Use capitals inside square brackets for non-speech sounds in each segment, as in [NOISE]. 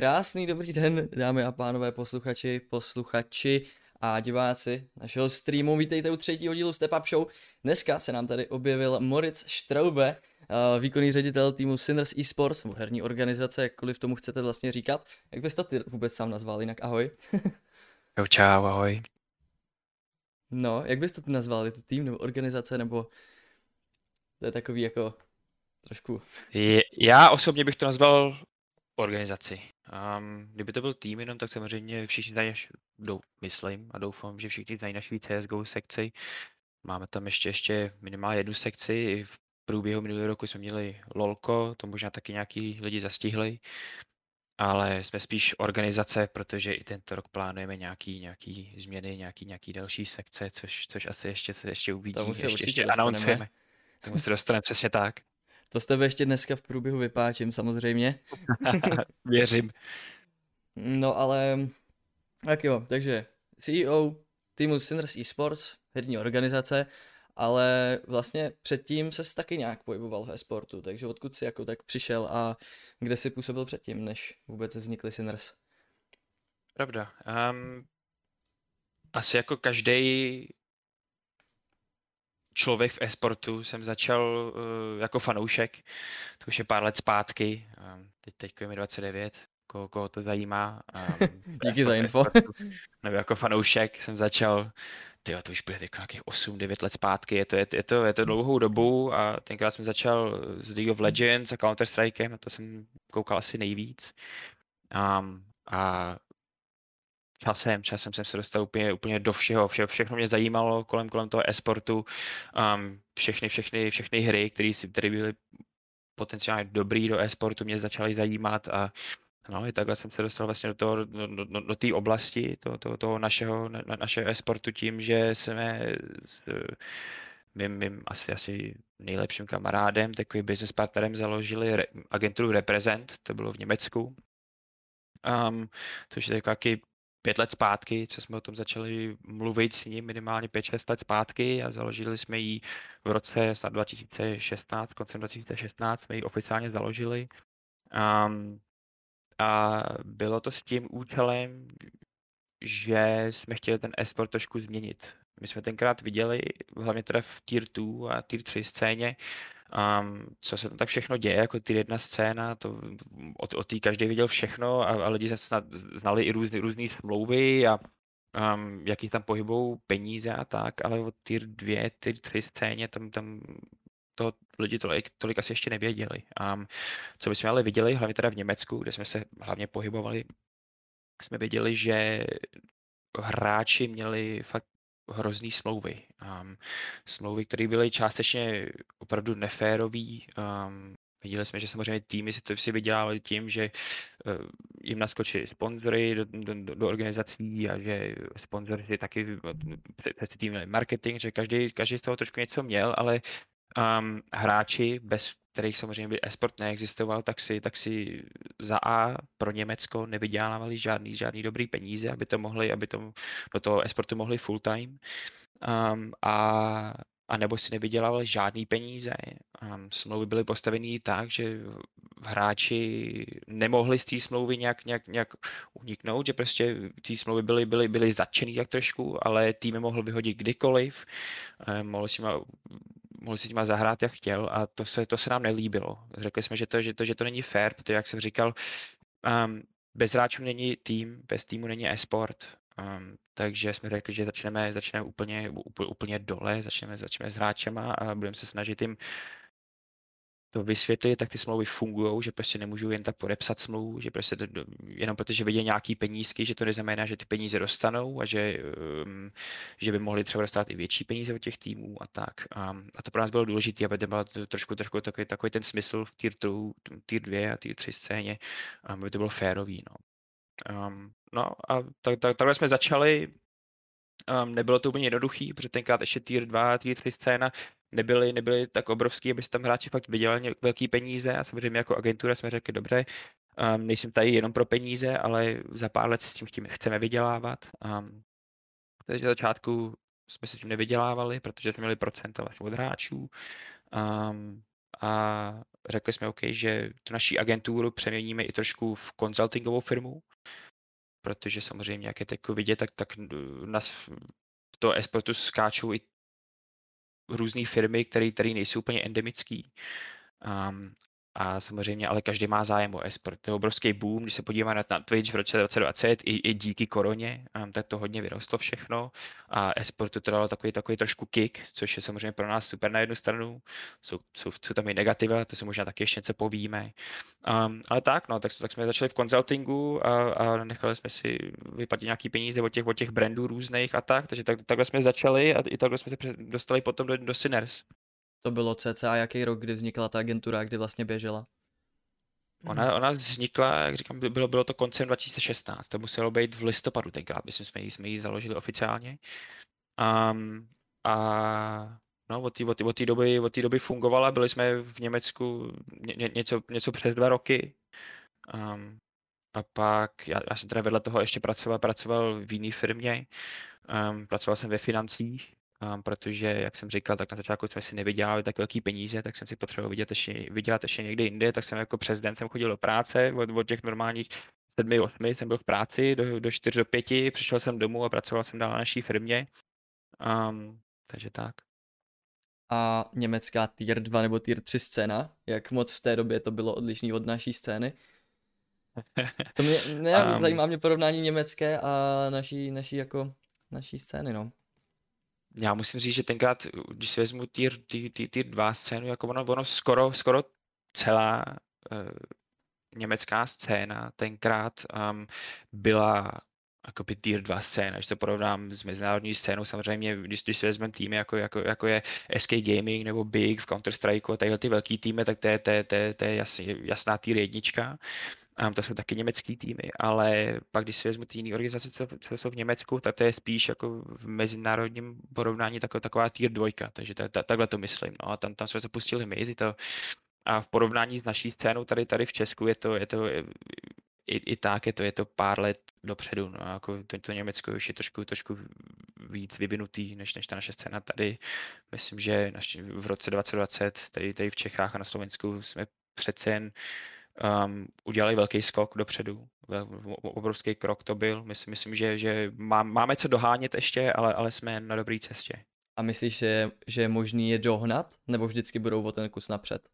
Krásný dobrý den, dámy a pánové, posluchači, posluchači a diváci našeho streamu. Vítejte u třetího dílu Step Up Show. Dneska se nám tady objevil Moritz Straube, eh, výkonný ředitel týmu Sinners Esports, nebo herní organizace, jakkoliv tomu chcete vlastně říkat. Jak bys to ty vůbec sám nazval, jinak ahoj. Jo, čau, ahoj. No, jak bys to ty nazval, je to tým nebo organizace, nebo to je takový jako trošku... Je- Já osobně bych to nazval organizaci. Um, kdyby to byl tým jenom, tak samozřejmě všichni znají, naš, dou, myslím a doufám, že všichni znají naší CSGO sekci. Máme tam ještě, ještě minimálně jednu sekci. I v průběhu minulého roku jsme měli LOLko, to možná taky nějaký lidi zastihli. Ale jsme spíš organizace, protože i tento rok plánujeme nějaký, nějaký změny, nějaký, nějaký další sekce, což, což asi ještě se ještě uvidí. Tomu se ještě, ještě dostaneme. annoncujeme. K Tomu se dostaneme přesně tak. To s tebe ještě dneska v průběhu vypáčím samozřejmě. [LAUGHS] Věřím. No ale, tak jo, takže CEO týmu Sinners Esports, herní organizace, ale vlastně předtím ses taky nějak pohyboval v e-sportu, takže odkud jsi jako tak přišel a kde jsi působil předtím, než vůbec vznikly Sinners? Pravda. Um, asi jako každý člověk v e-sportu jsem začal uh, jako fanoušek, to už je pár let zpátky, um, teď, teď je mi 29, koho, koho to zajímá. Um, [LAUGHS] Díky za info. Nebo jako fanoušek jsem začal, tyjo, to už bude jako nějakých 8-9 let zpátky, je to, je, je, to, je to dlouhou dobu a tenkrát jsem začal s League of Legends a Counter-Strikem, na to jsem koukal asi nejvíc. Um, a časem, časem jsem se dostal úplně, úplně do všeho, vše, všechno mě zajímalo kolem, kolem toho e-sportu, um, všechny, všechny, všechny hry, které byly potenciálně dobrý do e-sportu, mě začaly zajímat a no, i takhle jsem se dostal vlastně do toho, do, do, do, té oblasti toho, toho, toho našeho, na, našeho e-sportu tím, že jsme s mým, mým asi, asi nejlepším kamarádem, takovým business partnerem založili re, agenturu Represent, to bylo v Německu, um, což je takový pět let zpátky, co jsme o tom začali mluvit s ním minimálně 5-6 let zpátky a založili jsme ji v roce snad 2016, koncem 2016 jsme ji oficiálně založili. Um, a bylo to s tím účelem, že jsme chtěli ten e-sport trošku změnit. My jsme tenkrát viděli, hlavně teda v Tier 2 a Tier 3 scéně, um, co se tam tak všechno děje, jako Tier 1 scéna, to o, o té každý viděl všechno a, a lidi se snad znali i různé různé smlouvy a um, jaký tam pohybou peníze a tak, ale od Tier 2, Tier 3 scéně tam, tam to lidi tolik, tolik asi ještě nevěděli. Um, co bychom ale viděli, hlavně teda v Německu, kde jsme se hlavně pohybovali, jsme viděli, že hráči měli fakt hrozný smlouvy. Um, smlouvy, které byly částečně opravdu neférový. Um, viděli jsme, že samozřejmě týmy si to si vydělávali tím, že uh, jim naskočili sponzory do, do, do organizací a že sponzory si taky přes ty týmy marketing, že každý, každý z toho trošku něco měl, ale um, hráči, bez kterých samozřejmě by esport neexistoval, tak si, tak si za A pro Německo nevydělávali žádný, žádný dobrý peníze, aby to mohli, aby to do toho esportu mohli full time. Um, a, a nebo si nevydělávali žádný peníze. Smlouvy byly postaveny tak, že hráči nemohli z té smlouvy nějak, nějak, nějak uniknout, že prostě ty smlouvy byly, byly, byly zatčený tak trošku, ale tým mohl vyhodit kdykoliv, um, mohl si ma, mohl si těma zahrát, jak chtěl a to se, to se nám nelíbilo. Řekli jsme, že to, že to, že to není fair, protože jak jsem říkal, um, bez hráčů není tým, bez týmu není e-sport. Um, takže jsme řekli, že začneme, začneme úplně, úplně, dole, začneme, začneme s hráčema a budeme se snažit jim to vysvětlit, tak ty smlouvy fungují, že prostě nemůžu jen tak podepsat smlouvu, že prostě to, jenom protože vidí nějaký penízky, že to neznamená, že ty peníze dostanou a že, um, že by mohli třeba dostat i větší peníze od těch týmů a tak. Um, a to pro nás bylo důležité, aby to byl trošku, trošku takový, takový ten smysl v tier 2, tier 2 a tier 3 scéně, aby to bylo férový. No. Um, no a tak, tak, takhle jsme začali, Um, nebylo to úplně jednoduchý, protože tenkrát ještě tier 2, tier 3 scéna nebyly, nebyly tak obrovský, aby tam hráči fakt vydělali velký peníze a samozřejmě jako agentura jsme řekli, dobře, um, nejsem tady jenom pro peníze, ale za pár let se s tím chceme vydělávat. Um, takže začátku jsme se s tím nevydělávali, protože jsme měli procento od hráčů. Um, a řekli jsme OK, že tu naší agenturu přeměníme i trošku v konzultingovou firmu, protože samozřejmě, jak je teď vidět, tak, tak nás v to esportu skáčou i různé firmy, které nejsou úplně endemický. Um, a samozřejmě, ale každý má zájem o esport. To je obrovský boom, když se podíváme na Twitch v roce 2020, i, i díky koroně, um, tak to hodně vyrostlo všechno a esportu to dalo takový, takový trošku kick, což je samozřejmě pro nás super na jednu stranu. Jsou, jsou, jsou tam i negativa, to se možná taky ještě něco povíme. Um, ale tak, no, tak, tak jsme začali v konzultingu a, a nechali jsme si vyplatit nějaký peníze od těch, od těch brandů různých a tak, takže tak, takhle jsme začali a i takhle jsme se dostali potom do, do Sinners. To bylo cca jaký rok, kdy vznikla ta agentura, kdy vlastně běžela? Ona, ona vznikla, jak říkám, bylo, bylo to koncem 2016, to muselo být v listopadu tenkrát, myslím, jsme ji, jsme ji založili oficiálně. Um, a no, od té od od doby, od doby fungovala, byli jsme v Německu ně, něco, něco přes dva roky. Um, a pak, já, já jsem teda vedle toho ještě pracoval, pracoval v jiné firmě, um, pracoval jsem ve financích, um, protože, jak jsem říkal, tak na začátku jsme si nevydělali tak velký peníze, tak jsem si potřeboval vydělat ještě, vydělat ještě někde jinde, tak jsem jako přes den jsem chodil do práce, od, od těch normálních sedmi, osmi jsem byl v práci, do, do 4 do 5, přišel jsem domů a pracoval jsem dál na naší firmě. Um, takže tak. A německá tier 2 nebo tier 3 scéna, jak moc v té době to bylo odlišný od naší scény? To mě, ne, um, [LAUGHS] zajímá mě porovnání německé a naší, naší jako, naší scény, no já musím říct, že tenkrát, když si vezmu tier, tier, tier, tier 2 scénu, jako ono, ono skoro, skoro celá uh, německá scéna tenkrát um, byla jakoby tier 2 scéna, když to porovnám s mezinárodní scénou, samozřejmě, když, když si vezmeme týmy, jako, jako, jako je SK Gaming nebo Big v Counter-Strike a tyhle ty velký týmy, tak to je, to je, to je, to je jasný, jasná tier jednička. Um, to jsou taky německý týmy, ale pak když si vezmu ty jiné organizace, co, co jsou v Německu, tak to je spíš jako v mezinárodním porovnání taková, taková tier dvojka, takže to, to, takhle to myslím. No a tam, tam jsme se pustili my, to, a v porovnání s naší scénou tady, tady v Česku je to, je to i, i tak je to, je to pár let dopředu. No, jako to, to Německo už je trošku, trošku víc vyvinutý než, než ta naše scéna tady. Myslím, že naši, v roce 2020 tady, tady v Čechách a na Slovensku jsme přece jen um, udělali velký skok dopředu. Obrovský krok to byl. Myslím, myslím že, že má, máme co dohánět ještě, ale, ale jsme na dobré cestě. A myslíš, že, že je možný je dohnat, nebo vždycky budou o ten kus napřed?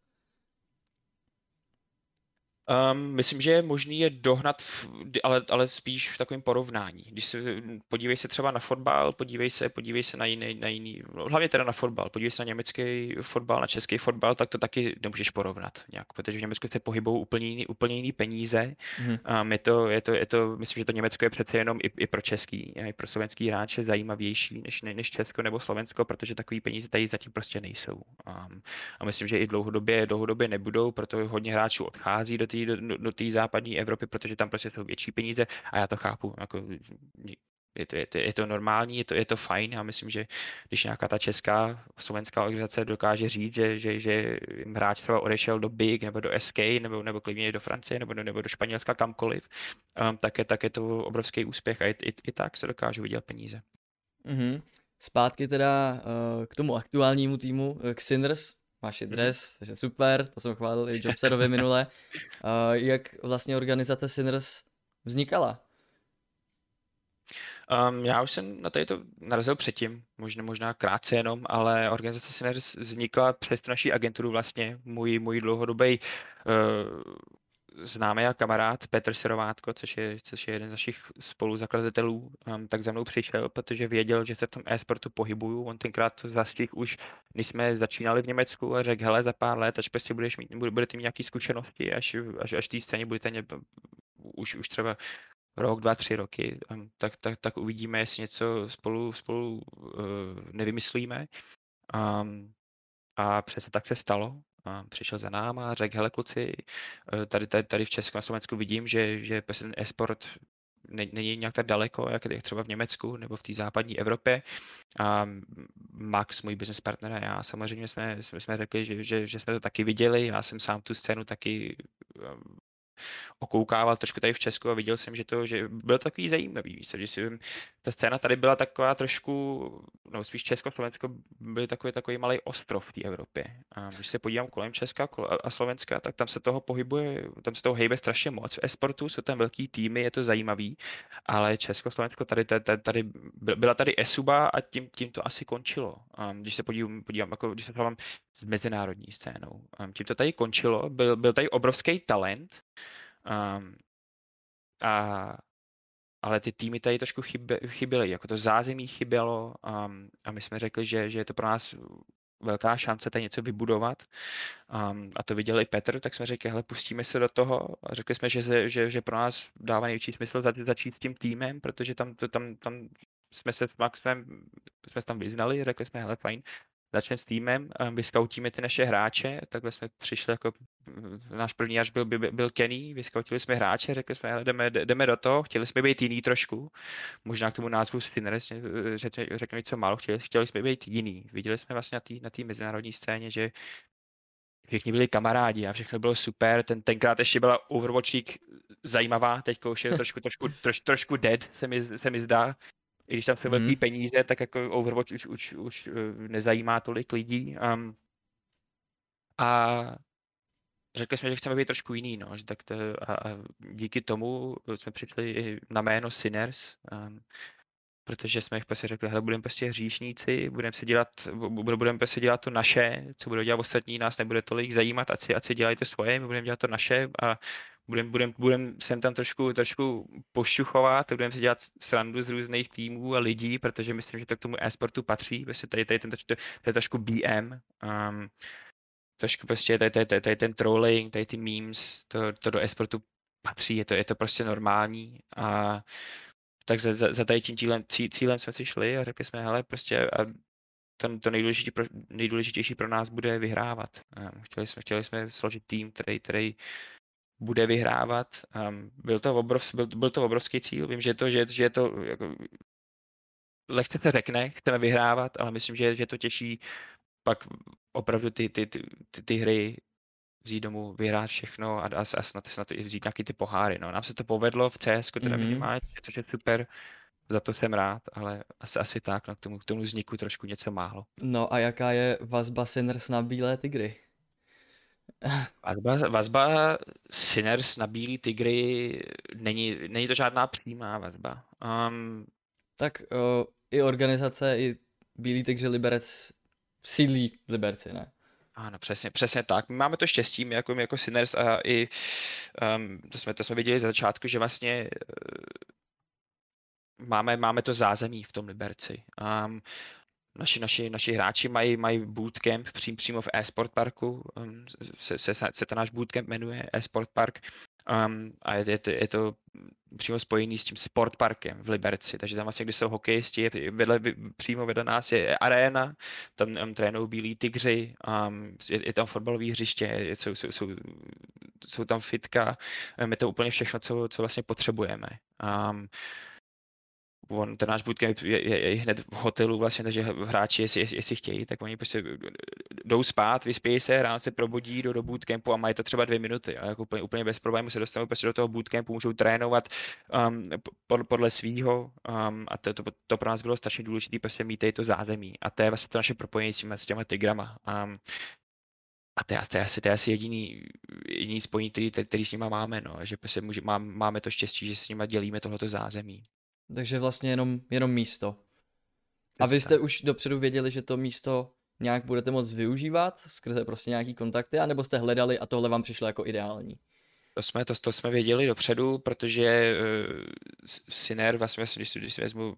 Um, myslím, že je možný je dohnat, v, ale, ale spíš v takovém porovnání. Když se, podívej se třeba na fotbal, podívej se, podívej se na jiný, na jiný, no, hlavně teda na fotbal, podívej se na německý fotbal, na český fotbal, tak to taky nemůžeš porovnat nějak, protože v Německu se pohybou úplně jiný, úplně jiný peníze. Mm. Um, je, to, je, to, je to, myslím, že to Německo je přece jenom i, i pro český, i pro slovenský hráče zajímavější než, než Česko nebo Slovensko, protože takový peníze tady zatím prostě nejsou. Um, a myslím, že i dlouhodobě, dlouhodobě nebudou, protože hodně hráčů odchází do té do, do té západní Evropy, protože tam prostě jsou větší peníze a já to chápu. Jako, je to, je, to, je to normální, je to, je to fajn. Já myslím, že když nějaká ta česká slovenská organizace dokáže říct, že, že, že hráč třeba odešel do Big nebo do SK nebo, nebo klidně do Francie nebo, nebo do Španělska kamkoliv, um, tak, je, tak je to obrovský úspěch a i, i, i tak se dokážu vydělat peníze. Mm-hmm. Zpátky teda uh, k tomu aktuálnímu týmu, k Sinners máš i dres, což je super, to jsem chválil i Jobserovi minule. Uh, [LAUGHS] jak vlastně organizace Sinners vznikala? Um, já už jsem na tady to narazil předtím, možná, možná krátce jenom, ale organizace Sinners vznikla přes naší agenturu vlastně. Můj, můj dlouhodobý uh, známý a kamarád Petr Serovátko, což je, což je jeden z našich spoluzakladatelů, um, tak za mnou přišel, protože věděl, že se v tom e-sportu pohybuju. On tenkrát zastihl už, když jsme začínali v Německu a řekl, hele, za pár let, až prostě budeš mít, budete mít nějaké zkušenosti, až, až, až té scéně budete ně, už, už třeba rok, dva, tři roky, um, tak, tak, tak uvidíme, jestli něco spolu, spolu uh, nevymyslíme. Um, a přesně tak se stalo přišel za náma a řekl, hele kluci, eh, tady, tady, tady v Česku na Slovensku vidím, že, že ten e-sport není nějak tak daleko, jak je třeba v Německu nebo v té západní Evropě. A Max, můj business partner a já samozřejmě jsme, jsme, jsme řekli, že, že, že jsme to taky viděli. Já jsem sám tu scénu taky okoukával trošku tady v Česku a viděl jsem, že to, že bylo to takový zajímavý, víš, že si, ta scéna tady byla taková trošku, no spíš Česko, Slovensko byly takový, takový malý ostrov v té Evropě. A když se podívám kolem Česka a Slovenska, tak tam se toho pohybuje, tam se toho hejbe strašně moc. V esportu jsou tam velký týmy, je to zajímavý, ale Česko, Slovensko, tady, tady, tady byla tady Esuba a tím, tím to asi končilo. A když se podívám, podívám jako když se podívám s mezinárodní scénou. A tím to tady končilo, byl, byl tady obrovský talent, Um, a, ale ty týmy tady trošku chybě, chyběly, jako to zázemí chybělo um, a my jsme řekli, že, že je to pro nás velká šance tady něco vybudovat. Um, a to viděl i Petr, tak jsme řekli, hele, pustíme se do toho. A řekli jsme, že, že, že pro nás dává největší smysl začít s tím týmem, protože tam, to, tam, tam jsme se s Maxem, jsme se tam vyznali, řekli jsme, hele, fajn, začneme s týmem, vyskautíme ty naše hráče, takhle jsme přišli jako, náš první až byl, byl, byl Kenny, vyskautili jsme hráče, řekli jsme, jdeme, jdeme do toho, chtěli jsme být jiný trošku, možná k tomu názvu Sinners řekněme něco málo, chtěli, chtěli jsme být jiný. Viděli jsme vlastně na té na mezinárodní scéně, že všichni byli kamarádi a všechno bylo super. Ten, tenkrát ještě byla Overwatch zajímavá, teď už je trošku, trošku, troš, trošku dead, se mi, se mi zdá i když tam jsou mm. velký peníze, tak jako Overwatch už, už, už eh, nezajímá tolik lidí. Um, a řekli jsme, že chceme být trošku jiný, no, že tak to, a, a díky tomu jsme přišli na jméno Sinners, um, protože jsme jich prostě řekli, hele, budeme prostě hříšníci, budeme se dělat, budeme prostě dělat to naše, co budou dělat ostatní, nás nebude tolik zajímat, ať si, ať si dělají to svoje, my budeme dělat to naše a budeme budem, budem sem tam trošku, trošku pošuchovat, budeme si dělat srandu z různých týmů a lidí, protože myslím, že to k tomu e-sportu patří, prostě tady, tady ten, to, to je trošku BM, um, trošku prostě tady, tady, tady, tady ten trolling, tady ty memes, to, to do e-sportu patří, je to, je to prostě normální a tak za, za, za tady tím cílem, cí, cílem jsme si šli a řekli jsme, hele, prostě a to, to nejdůležitější, pro, nejdůležitější pro nás bude vyhrávat. Chtěli jsme, chtěli jsme složit tým, který, který bude vyhrávat. Um, byl, to obrov, byl, byl to obrovský cíl. Vím, že to, že, že to jako, lehce se řekne, chceme vyhrávat, ale myslím, že, že to těší pak opravdu ty, ty, ty, ty, ty hry vzít domů, vyhrát všechno a, a, a snad, snad i vzít nějaký ty poháry. No. Nám se to povedlo v CS, teda mm-hmm. minimálně, což je super, za to jsem rád, ale asi, asi tak, no, k, tomu, k tomu vzniku trošku něco málo. No a jaká je vazba Sinners na Bílé tygry? Vazba, vazba Sinners na Bílý tygry není, není to žádná přímá vazba. Um, tak uh, i organizace, i Bílý tygři Liberec sídlí v Liberci, ne? Ano, přesně, přesně tak. My máme to štěstí, my jako, my jako Sinners a i um, to, jsme, to jsme viděli za začátku, že vlastně uh, máme, máme to zázemí v tom Liberci. Um, naši, naši, naši hráči mají, mají bootcamp přím, přímo v e-sport parku, um, se, se, se ten náš bootcamp jmenuje e-sport park um, a je, je, to, je to přímo spojený s tím sport parkem v Liberci, takže tam vlastně, když jsou hokejisti, vedle, přímo vedle nás je arena, tam um, trénují bílí tygři, um, je, je tam fotbalové hřiště, je, jsou, jsou, jsou, jsou tam fitka, um, je to úplně všechno, co, co vlastně potřebujeme. Um, on, ten náš bootcamp je, je, je hned v hotelu vlastně, takže hráči, jestli, jestli, chtějí, tak oni prostě jdou spát, vyspějí se, ráno se probudí, jdou do bootcampu a mají to třeba dvě minuty. A jako úplně, úplně bez problémů se dostanou prostě do toho bootcampu, můžou trénovat um, pod, podle svýho um, a to, to, to, pro nás bylo strašně důležité prostě mít to zázemí. A to je vlastně to naše propojení s těma, s těma tigrama. Um, a to je, to je asi, to je asi jediný, jediný spojení, který, který s nima máme, no, že prostě může, má, máme to štěstí, že s nima dělíme tohleto zázemí. Takže vlastně jenom, jenom místo. A vy jste už dopředu věděli, že to místo nějak budete moc využívat skrze prostě nějaký kontakty, anebo jste hledali a tohle vám přišlo jako ideální? To jsme, to, to jsme věděli dopředu, protože uh, Syner, vlastně, když, když si vezmu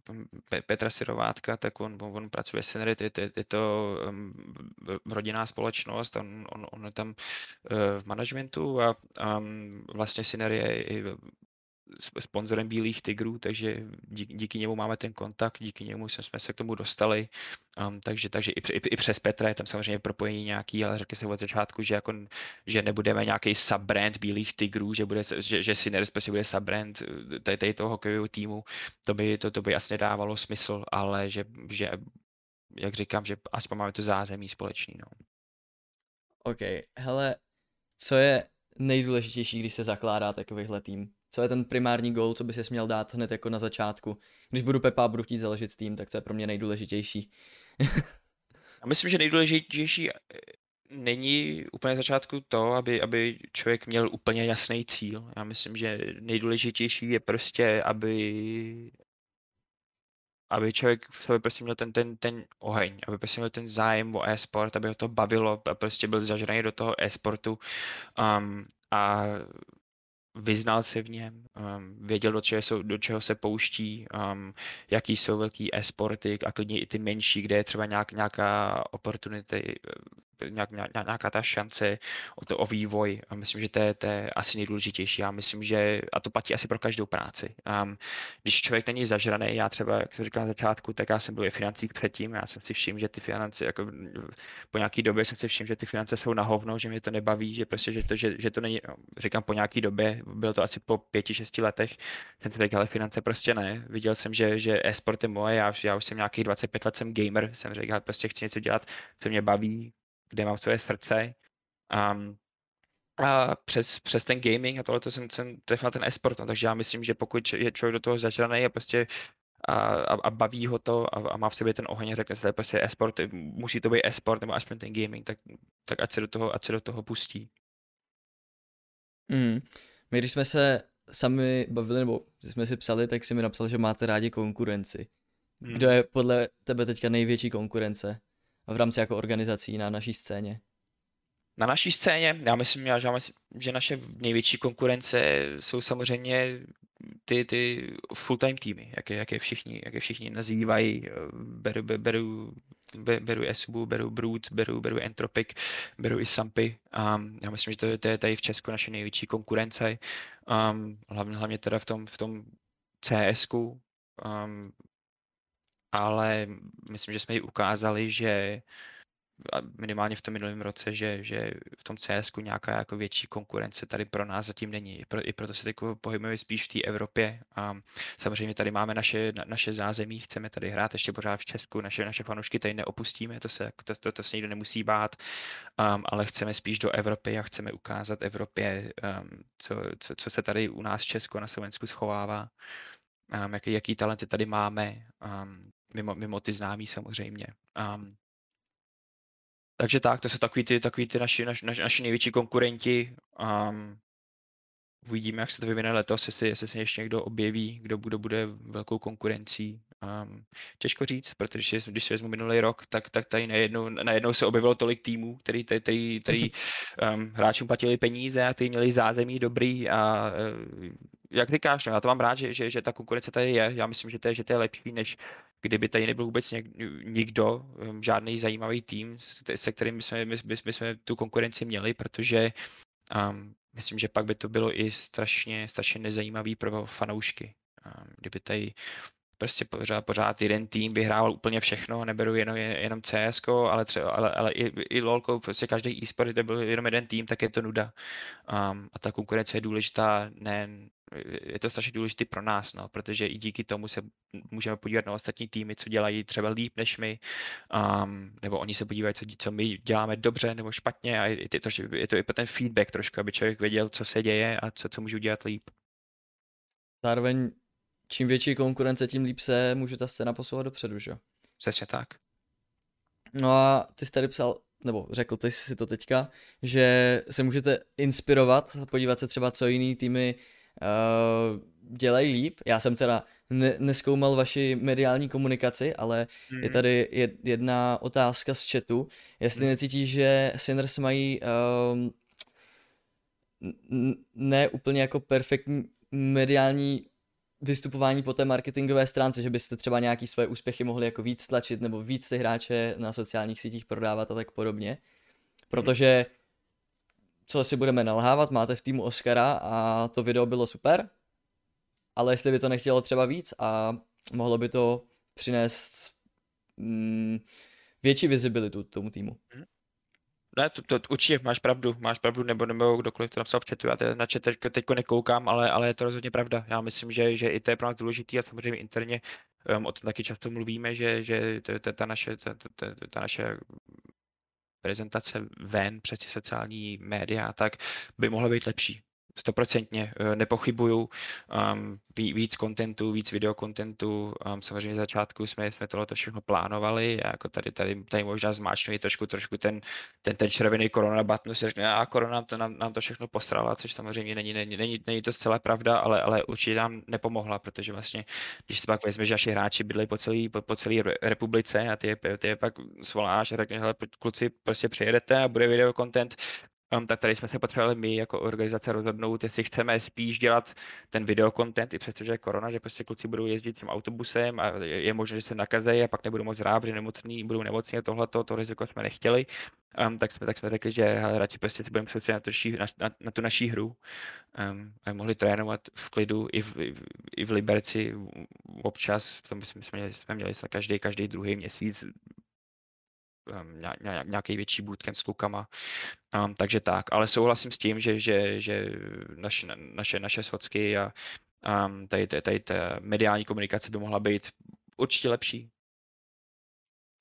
Petra Sirovátka, tak on, on, on pracuje s Syner, je, je, je to um, rodinná společnost, on, on, on je tam uh, v managementu a um, vlastně Syner je, je sponzorem Bílých tigrů, takže díky, díky němu máme ten kontakt, díky němu jsme se k tomu dostali, um, takže, takže i, i, i, přes Petra je tam samozřejmě propojení nějaký, ale řekli se od začátku, že, jako, že nebudeme nějaký subbrand Bílých tigrů, že, bude, že, že Sinners prostě bude subbrand eh, tady, tady toho hokejového týmu, to by, to, to by jasně dávalo smysl, ale že, že jak říkám, že aspoň máme to zázemí společný. No. OK, hele, co je nejdůležitější, když se zakládá takovýhle tým? Co je ten primární goal, co by si měl dát hned jako na začátku? Když budu Pepa a budu chtít založit tým, tak co je pro mě nejdůležitější? [LAUGHS] Já myslím, že nejdůležitější eh, není úplně začátku to, aby, aby člověk měl úplně jasný cíl. Já myslím, že nejdůležitější je prostě, aby, aby člověk v sobě prostě měl ten, ten, ten oheň, aby prostě měl ten zájem o e-sport, aby ho to bavilo, a prostě byl zažraný do toho e-sportu um, a vyznal se v něm, um, věděl, do čeho, jsou, do čeho se pouští, um, jaký jsou velký e-sporty a klidně i ty menší, kde je třeba nějak, nějaká opportunity, nějak, nějaká ta šance o, to, o vývoj. A myslím, že to je, to je asi nejdůležitější. Já myslím, že, a to platí asi pro každou práci. Um, když člověk není zažraný, já třeba, jak jsem říkal na začátku, tak já jsem byl i financí předtím, já jsem si všiml, že ty finance, jako po nějaký době jsem si všiml, že ty finance jsou na hovno, že mě to nebaví, že prostě, že to, že, že to není, říkám po nějaký době, bylo to asi po pěti, šesti letech, jsem si řekl, ale finance prostě ne. Viděl jsem, že, že e-sport je moje, já já už jsem nějakých 25 let, jsem gamer, jsem řekl, prostě chci něco dělat, co mě baví, kde mám své srdce. Um, a přes, přes ten gaming a tohle jsem, jsem trefil ten esport, no, takže já myslím, že pokud je člověk do toho zažraný a prostě a, a, a baví ho to a, a má v sobě ten oheň a řekne se, prostě esport, musí to být esport nebo aspoň ten gaming, tak, tak ať se do toho, ať se do toho pustí. Mm. My když jsme se sami bavili, nebo jsme si psali, tak si mi napsal, že máte rádi konkurenci. Mm. Kdo je podle tebe teďka největší konkurence? V rámci jako organizací na naší scéně? Na naší scéně, já myslím, já, myslím, že naše největší konkurence jsou samozřejmě ty, ty full-time týmy, jak je, jak je všichni, jak je všichni nazývají. Beru, beru, beru Esubu, beru Brood, beru, beru Entropic, beru i Sampy. Um, já myslím, že to, to je tady v Česku naše největší konkurence. Um, hlavně, hlavně teda v tom, v tom CSku. Um, ale myslím, že jsme ji ukázali, že minimálně v tom minulém roce, že, že v tom CS nějaká jako větší konkurence tady pro nás zatím není. I, pro, i proto se teď pohybujeme spíš v té Evropě. A samozřejmě tady máme naše, na, naše zázemí, chceme tady hrát ještě pořád v Česku, naše, naše fanoušky tady neopustíme, to se, to, to, to se nikdo nemusí bát, um, ale chceme spíš do Evropy a chceme ukázat Evropě, um, co, co, co se tady u nás v Česku na Slovensku schovává. Um, jaký, jaký talenty tady máme. Um, mimo, mimo ty známí samozřejmě. Um, takže tak, to jsou takový ty, takový ty naši, naši, naši největší konkurenti. Um, uvidíme, jak se to vyvine letos, jestli, jestli se ještě někdo objeví, kdo bude, bude velkou konkurencí. Um, těžko říct, protože když si vezmu minulý rok, tak, tak tady najednou, najednou se objevilo tolik týmů, který, který, který, který um, hráčům platili peníze a ty měli zázemí dobrý a uh, jak říkáš, no, já to mám rád, že, že, že ta konkurence tady je. Já myslím, že to je, že to je lepší, než kdyby tady nebyl vůbec něk, nikdo, um, žádný zajímavý tým, se kterým jsme, my, my jsme tu konkurenci měli, protože um, myslím, že pak by to bylo i strašně, strašně nezajímavý pro fanoušky. Um, kdyby tady prostě pořád, pořád jeden tým vyhrával úplně všechno, neberu jenom, jenom CS, ale, třeba, ale, ale i, i LOLko, prostě každý e-sport, kde byl jenom jeden tým, tak je to nuda. Um, a ta konkurence je důležitá, ne, je to strašně důležité pro nás, no, protože i díky tomu se můžeme podívat na ostatní týmy, co dělají třeba líp než my, um, nebo oni se podívají, co, co my děláme dobře nebo špatně a je to, je to i pro ten feedback trošku, aby člověk věděl, co se děje a co, co můžu dělat líp. Zároveň čím větší konkurence, tím líp se může ta scéna posouvat dopředu, že jo? Přesně tak. No a ty jsi tady psal, nebo řekl ty si to teďka, že se můžete inspirovat, podívat se třeba, co jiný týmy uh, dělají líp. Já jsem teda ne- neskoumal vaši mediální komunikaci, ale mm. je mhm. tady jedna otázka z chatu. Jestli mm. necítíš, že Sinners mají um, ne úplně jako perfektní mediální vystupování po té marketingové stránce, že byste třeba nějaký svoje úspěchy mohli jako víc tlačit nebo víc ty hráče na sociálních sítích prodávat a tak podobně. Protože co si budeme nalhávat, máte v týmu Oscara a to video bylo super, ale jestli by to nechtělo třeba víc a mohlo by to přinést mm, větší vizibilitu tomu týmu. Ne, to, to, určitě máš pravdu, máš pravdu, nebo, nebo kdokoliv to napsal v chatu, já na chat teď, teď nekoukám, ale, ale je to rozhodně pravda. Já myslím, že, že i to je pro nás důležité a samozřejmě interně um, o tom taky často mluvíme, že, že to, to, ta, naše, ta, ta, ta naše prezentace ven přes ty sociální média, tak by mohla být lepší stoprocentně eh, nepochybuju. Um, víc kontentu, víc videokontentu. Um, samozřejmě začátku jsme, jsme tohle všechno plánovali. A jako tady, tady, tady možná zmáčknu trošku, trošku ten, ten, ten červený korona button, se řekne, a korona to nám, nám, to všechno posrala, což samozřejmě není, není, není, není to zcela pravda, ale, ale určitě nám nepomohla, protože vlastně, když si pak vezme, že naši hráči bydli po celé po, po celé republice a ty, ty je pak svoláš a řekne, hele, kluci, prostě přijedete a bude video content, Um, tak tady jsme se potřebovali my jako organizace rozhodnout, jestli chceme spíš dělat ten videokontent, i přestože je korona, že prostě kluci budou jezdit tím autobusem a je, je možné, že se nakazejí a pak nebudou moc hrát, protože nemocný, budou nemocní a tohle, to riziko jsme nechtěli. Um, tak, jsme, tak jsme řekli, že radši prostě si budeme soustředit na, na, na, na tu naší hru. Um, a mohli trénovat v klidu i v, i v, i v Liberci občas, to my jsme, měli, jsme měli každý, každý druhý měsíc nějaký větší bootcamp s klukama. Um, takže tak, ale souhlasím s tím, že, že, že naš, naše, naše socky a um, tady, tady, tady ta mediální komunikace by mohla být určitě lepší.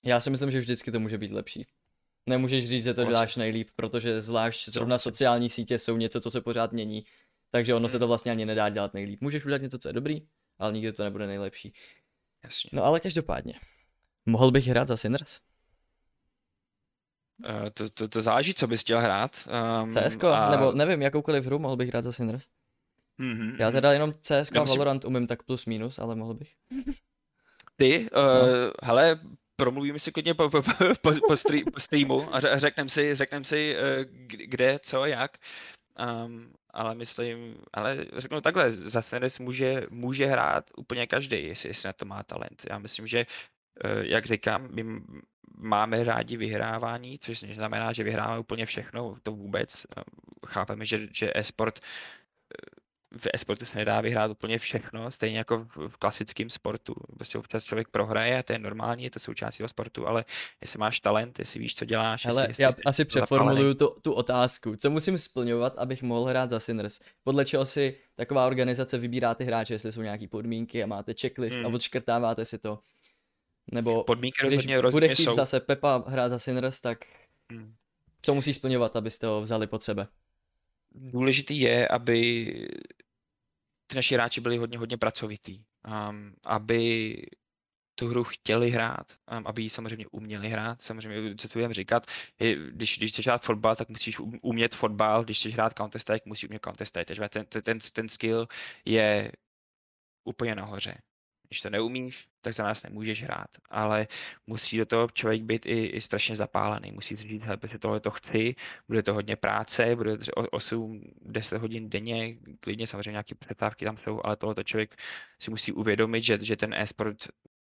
Já si myslím, že vždycky to může být lepší. Nemůžeš říct, že to děláš nejlíp, protože zvlášť zrovna sociální sítě jsou něco, co se pořád mění, takže ono se to hmm. vlastně ani nedá dělat nejlíp. Můžeš udělat něco, co je dobrý, ale nikdy to nebude nejlepší. Jasně. No ale každopádně, mohl bych hrát za Sinners? Uh, to, to, to záleží, co bys chtěl hrát. Um, CSK, a... nebo nevím, jakoukoliv hru mohl bych hrát za Sinners. Mm-hmm. Já teda jenom CSK a Valorant umím tak plus minus, ale mohl bych. Ty, uh, no. hele, promluvíme si klidně po, po, po, po, po, stream, po streamu a řekneme si, řeknem si uh, kde, co, jak. Um, ale myslím, ale řeknu takhle, za Sinners může, může hrát úplně každý, jestli, jestli na to má talent. Já myslím, že jak říkám, my máme rádi vyhrávání, což znamená, že vyhráváme úplně všechno, to vůbec. Chápeme, že, že e-sport v e-sportu se nedá vyhrát úplně všechno, stejně jako v klasickém sportu. Prostě občas člověk prohraje, to je normální, je to součástí toho sportu, ale jestli máš talent, jestli víš, co děláš. Hele, jestli, já jestli asi přeformuluju tu, tu otázku. Co musím splňovat, abych mohl hrát za Sinners? Podle čeho si taková organizace vybírá ty hráče, jestli jsou nějaký podmínky a máte checklist hmm. a odškrtáváte si to. Nebo Podmínky rozhodně, když bude chtít jsou. zase Pepa hrát za Sinners, tak hmm. co musí splňovat, abyste ho vzali pod sebe? Důležitý je, aby ty naši hráči byli hodně, hodně pracovitý. Um, aby tu hru chtěli hrát, um, aby ji samozřejmě uměli hrát. Samozřejmě, co si budeme říkat, je, když, když chceš hrát fotbal, tak musíš um, umět fotbal, když chceš hrát Counter-Strike, musíš umět Counter-Strike. Takže ten, ten, ten skill je úplně nahoře. Když to neumíš, tak za nás nemůžeš hrát. Ale musí do toho člověk být i, i strašně zapálený. Musí si říct, že prostě tohle to chci, bude to hodně práce, bude to 8-10 hodin denně, klidně samozřejmě nějaké přestávky tam jsou, ale tohle člověk si musí uvědomit, že, že ten e-sport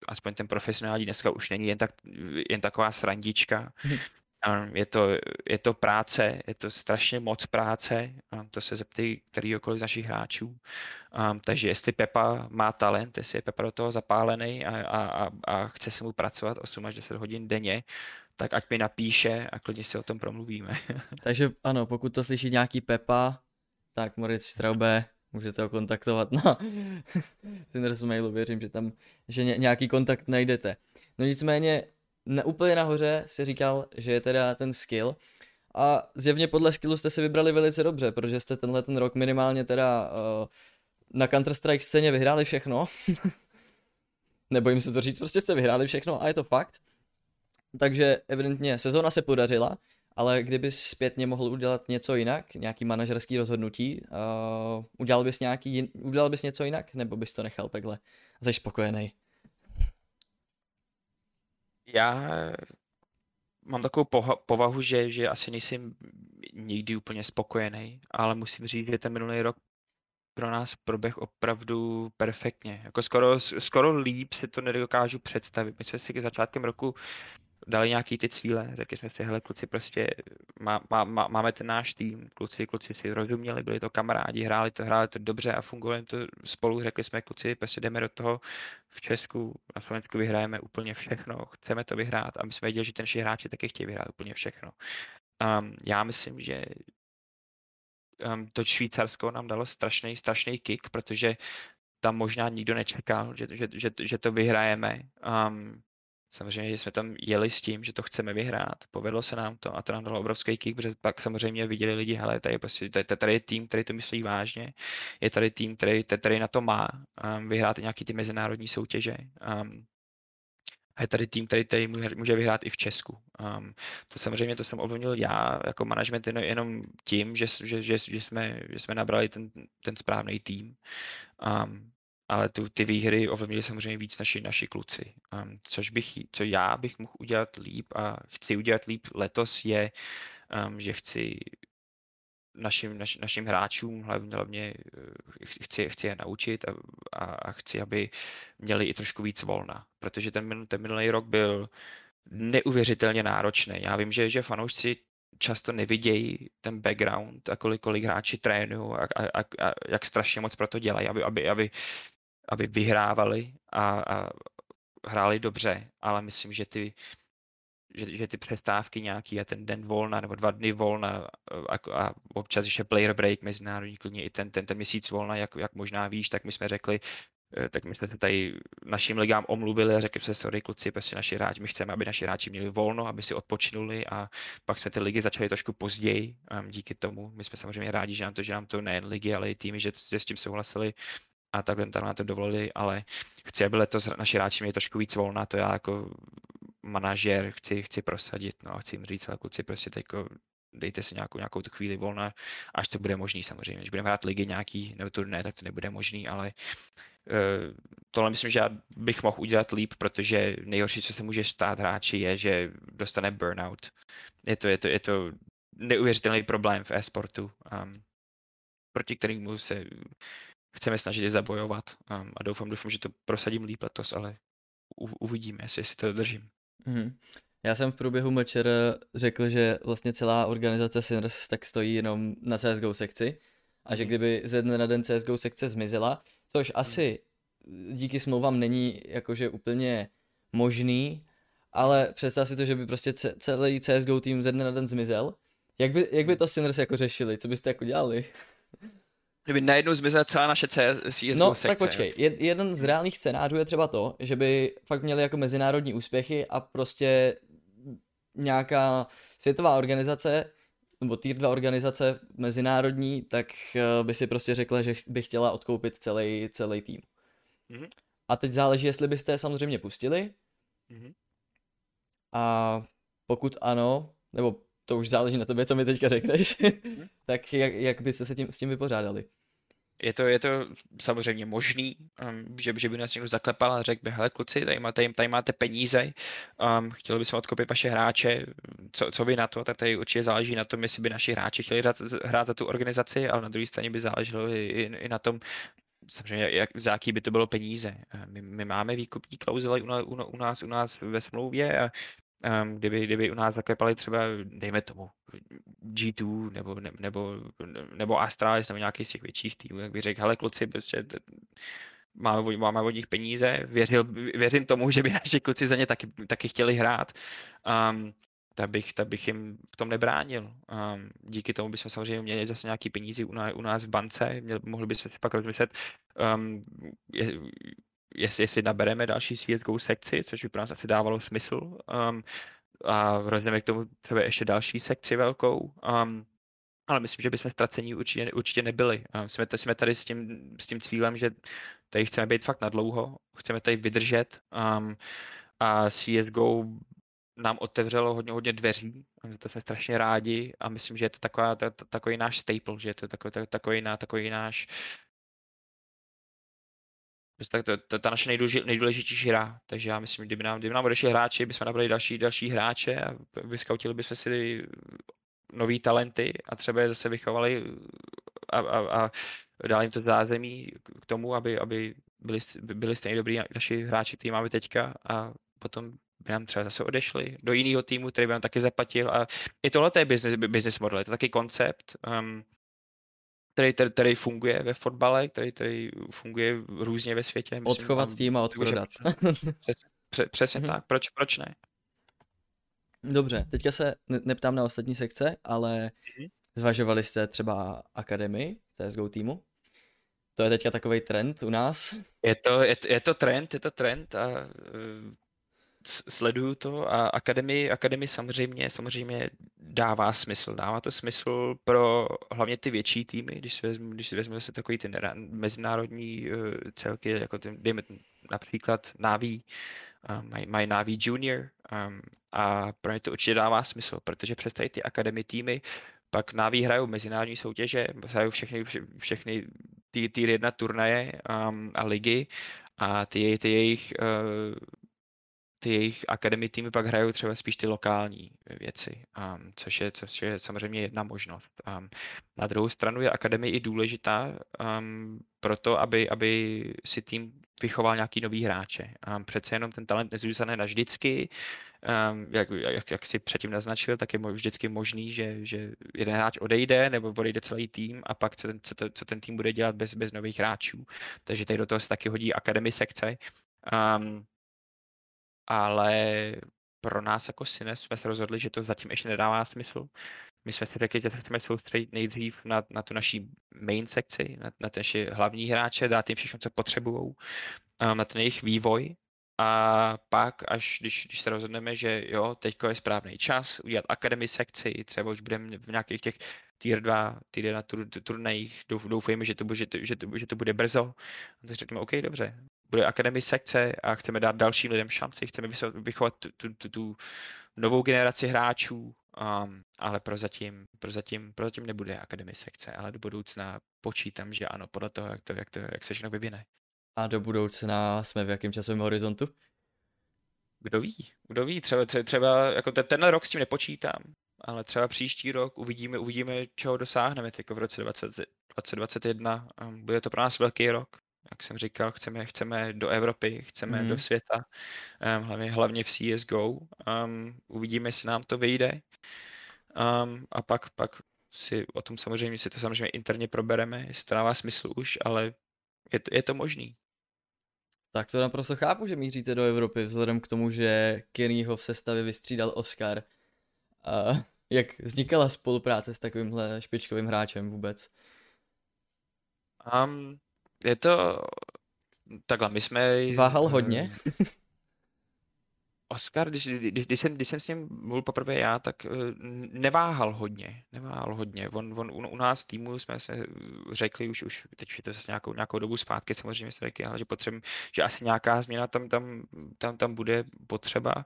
aspoň ten profesionální dneska už není jen, tak, jen taková srandička, mhm. Je to, je to práce, je to strašně moc práce, to se zeptej kterýkoliv z našich hráčů. Um, takže jestli Pepa má talent, jestli je Pepa do toho zapálený a, a, a, a chce se mu pracovat 8 až 10 hodin denně, tak ať mi napíše a klidně si o tom promluvíme. [LAUGHS] takže ano, pokud to slyší nějaký Pepa, tak Moritz Straube, můžete ho kontaktovat na [LAUGHS] Sinners mailu, věřím, že tam že nějaký kontakt najdete. No nicméně na, úplně nahoře si říkal, že je teda ten skill. A zjevně podle skillu jste si vybrali velice dobře, protože jste tenhle ten rok minimálně teda uh, na Counter-Strike scéně vyhráli všechno. [LAUGHS] Nebojím se to říct, prostě jste vyhráli všechno a je to fakt. Takže evidentně sezóna se podařila, ale kdyby zpětně mohl udělat něco jinak, nějaký manažerský rozhodnutí, uh, udělal, bys nějaký, udělal bys něco jinak, nebo bys to nechal takhle? Jsi spokojený? Já mám takovou povahu, že, že asi nejsem nikdy úplně spokojený, ale musím říct, že ten minulý rok pro nás proběh opravdu perfektně. Jako skoro, skoro líp si to nedokážu představit. My jsme si začátkem roku dali nějaký ty cíle, řekli jsme si, hele kluci, prostě má, má, má, máme ten náš tým, kluci, kluci si rozuměli, byli to kamarádi, hráli to, hráli to dobře a fungovali to spolu, řekli jsme kluci, prostě jdeme do toho v Česku, na Slovensku vyhrajeme úplně všechno, chceme to vyhrát a my jsme věděli, že ten hráči taky chtějí vyhrát úplně všechno. Um, já myslím, že um, to Švýcarsko nám dalo strašný, strašný kick, protože tam možná nikdo nečekal, že, že, že, že to vyhrajeme. Um, Samozřejmě jsme tam jeli s tím, že to chceme vyhrát. Povedlo se nám to a to nám dalo obrovský kick, protože pak samozřejmě viděli lidi, hele, tady, prostě, tady, tady je tým, který to myslí vážně, je tady tým, který tady na to má um, vyhrát nějaký ty mezinárodní soutěže. Um, a je tady tým, který tady může vyhrát i v Česku. Um, to samozřejmě to jsem ovlivnil já jako management jenom, jenom tím, že, že, že, že, jsme, že jsme nabrali ten, ten správný tým. Um, ale tu, ty výhry ovlivnili samozřejmě víc naši, naši kluci. Um, což bych, co já bych mohl udělat líp a chci udělat líp letos je, um, že chci našim, naš, našim hráčům hlavně, hlavně eh, chci, chci je naučit a, a, a chci, aby měli i trošku víc volna, protože ten, ten minulý rok byl neuvěřitelně náročný. Já vím, že, že fanoušci často nevidějí ten background a kolik, kolik hráči trénují a, a, a, a jak strašně moc pro to dělají, aby, aby, aby, aby vyhrávali a, a hráli dobře, ale myslím, že ty že, že ty přestávky nějaký a ten den volna nebo dva dny volna a, a občas ještě player break mezinárodní klidně i ten, ten, ten měsíc volna, jak, jak možná víš, tak my jsme řekli, eh, tak my jsme se tady našim ligám omluvili a řekli jsme, sorry kluci, prostě naši hráči, my chceme, aby naši hráči měli volno, aby si odpočinuli a pak jsme ty ligy začali trošku později um, díky tomu. My jsme samozřejmě rádi, že nám to, že nám to nejen ligy, ale i týmy, že, že s tím souhlasili a takhle tam na to dovolili, ale chci, aby letos naši hráči měli trošku víc volna, to já jako manažer chci, chci prosadit, no a chci jim říct, ale kluci prostě teďko dejte si nějakou, nějakou tu chvíli volna, až to bude možný samozřejmě. Když budeme hrát ligy nějaký nebo turné, tak to nebude možný, ale uh, tohle myslím, že já bych mohl udělat líp, protože nejhorší, co se může stát hráči, je, že dostane burnout. Je to, je to, je to neuvěřitelný problém v e-sportu, um, proti kterému se chceme snažit zabojovat um, a doufám, doufám, že to prosadím líp letos, ale uvidíme, jestli, jestli to dodržím. Mm-hmm. Já jsem v průběhu mečer řekl, že vlastně celá organizace Sinners tak stojí jenom na CSGO sekci a že mhm. kdyby ze dne na den CSGO sekce zmizela, což mhm. asi díky smlouvám není jakože úplně možný, ale představ si to, že by prostě celý CSGO tým ze dne na den zmizel. Jak by, jak by mhm. to Sinners jako řešili? Co byste jako dělali? [LAUGHS] Kdyby najednou zmizela celá naše CSGO No, sekce. tak počkej, Jed, jeden z reálných scénářů je třeba to, že by fakt měli jako mezinárodní úspěchy a prostě nějaká světová organizace, nebo tier 2 organizace mezinárodní, tak eh, by si prostě řekla, že by chtěla odkoupit celý, celý tým. Mm-hmm. A teď záleží, jestli byste je samozřejmě pustili. Mm-hmm. A pokud ano, nebo to už záleží na tebe, co mi teďka řekneš, mm-hmm. [LAUGHS] [LAUGHS] tak jak, jak byste se tím, s tím vypořádali? je to, je to samozřejmě možný, um, že, že by nás někdo zaklepal a řekl by, hele kluci, tady máte, tady máte peníze, um, chtěli bychom odkoupit vaše hráče, co, co by na to, tak tady určitě záleží na tom, jestli by naši hráči chtěli hrát, hrát za tu organizaci, ale na druhé straně by záleželo i, i, i na tom, samozřejmě, jak, za jaký by to bylo peníze. My, my máme výkupní klauzule u, u, u, nás, u nás ve smlouvě a um, kdyby, kdyby u nás zaklepali třeba, dejme tomu, G2 nebo, ne, nebo, nebo Astralis nebo nějaký z těch větších týmů, jak bych řekl, hele kluci, prostě máme, máme od nich peníze, věřil, věřím tomu, [LAUGHS] že by naši kluci za ně taky, taky chtěli hrát. Um, tak bych, tak bych jim v tom nebránil. Um, díky tomu bychom samozřejmě měli zase nějaký peníze u nás, u nás v bance, měli, mohli bychom si pak rozmyslet, um, jestli, jestli nabereme další CSGO sekci, což by pro nás asi dávalo smysl. Um, a rozdělíme k tomu třeba ještě další sekci velkou. Um, ale myslím, že bychom ztracení určitě, určitě nebyli. Jsme, jsme tady s tím, s tím cílem, že tady chceme být fakt na dlouho, chceme tady vydržet um, a CSGO nám otevřelo hodně, hodně dveří, to jsme strašně rádi a myslím, že je to taková, to, to, takový náš staple, že je to takový, takový, takový náš tak to, to, ta naše nejdůležitější hra. Takže já myslím, kdyby nám, kdyby nám odešli hráči, bychom nabrali další, další hráče a vyskautili bychom si nový talenty a třeba je zase vychovali a, a, a dali jim to zázemí k tomu, aby, aby byli, byli stejně dobrý naši hráči, který máme teďka a potom by nám třeba zase odešli do jiného týmu, který by nám taky zaplatil a i tohle je business, business model, je to taky koncept, um, který, který, který funguje ve fotbale, který, který funguje různě ve světě. Myslím, Odchovat tým a odprodat. Přes, přesně mm-hmm. tak, proč, proč ne? Dobře, teďka se neptám na ostatní sekce, ale mm-hmm. zvažovali jste třeba akademii CSGO týmu? To je teďka takový trend u nás. Je to, je, je to trend, je to trend a sleduju to a akademii, akademii samozřejmě, samozřejmě dává smysl. Dává to smysl pro hlavně ty větší týmy, když si vezmu, když si vezme se takový ty mezinárodní uh, celky, jako ty, dejme například Naví, um, mají, mají Naví Junior um, a pro ně to určitě dává smysl, protože přes tady ty akademie týmy pak Naví hrajou mezinárodní soutěže, hrajou všechny, všechny ty tier 1 turnaje um, a ligy a ty, ty jejich uh, ty jejich akademie týmy pak hrajou třeba spíš ty lokální věci, um, což, je, což je samozřejmě jedna možnost. Um, na druhou stranu je akademie i důležitá um, proto, aby, aby si tým vychoval nějaký nový hráče. Um, přece jenom ten talent nezůstane navždycky. Um, jak, jak, jak si předtím naznačil, tak je vždycky možný, že, že jeden hráč odejde nebo odejde celý tým a pak co ten, co, to, co ten tým bude dělat bez, bez nových hráčů. Takže tady do toho se taky hodí akademie sekce. Um, ale pro nás jako Sines jsme se rozhodli, že to zatím ještě nedává smysl. My jsme si řekli, že se chceme soustředit nejdřív na, na tu naší main sekci, na, na ty naše hlavní hráče, dát jim všechno, co potřebují, um, na ten jejich vývoj. A pak, až když, když se rozhodneme, že jo, teďko je správný čas udělat akademii sekci, třeba už budeme v nějakých těch tier 2, tier 1 tur, turnajích, doufejme, že to, bude, že, to, že, to, že to bude brzo. Tak řekneme, OK, dobře, bude akademii sekce a chceme dát dalším lidem šanci, chceme vychovat tu, tu, tu, tu novou generaci hráčů, um, ale prozatím, prozatím, prozatím nebude akademie sekce, ale do budoucna počítám, že ano, podle toho, jak, to, jak, to, jak se všechno vyvine. A do budoucna jsme v jakém časovém horizontu? Kdo ví, kdo ví, třeba, třeba jako ten, tenhle rok s tím nepočítám, ale třeba příští rok uvidíme, uvidíme, čeho dosáhneme, jako v roce 20, 2021. Um, bude to pro nás velký rok jak jsem říkal, chceme, chceme do Evropy, chceme mm. do světa, um, hlavně, hlavně v CSGO. Um, uvidíme, jestli nám to vyjde. Um, a pak, pak si o tom samozřejmě si to samozřejmě interně probereme, jestli to dává smysl už, ale je to, je to možný. Tak to naprosto chápu, že míříte do Evropy, vzhledem k tomu, že Kennyho v sestavě vystřídal Oscar. A jak vznikala spolupráce s takovýmhle špičkovým hráčem vůbec? Um, je to takhle, my jsme... Váhal hodně? [LAUGHS] Oscar, když, když, když, jsem, když jsem s ním mluvil poprvé já, tak eh, neváhal hodně, neváhal hodně. On, on u, u nás týmu jsme se řekli už, už teď je to zase nějakou, nějakou dobu zpátky, samozřejmě jsme řekli, ale že potřebujeme, že asi nějaká změna tam, tam, tam, tam bude potřeba.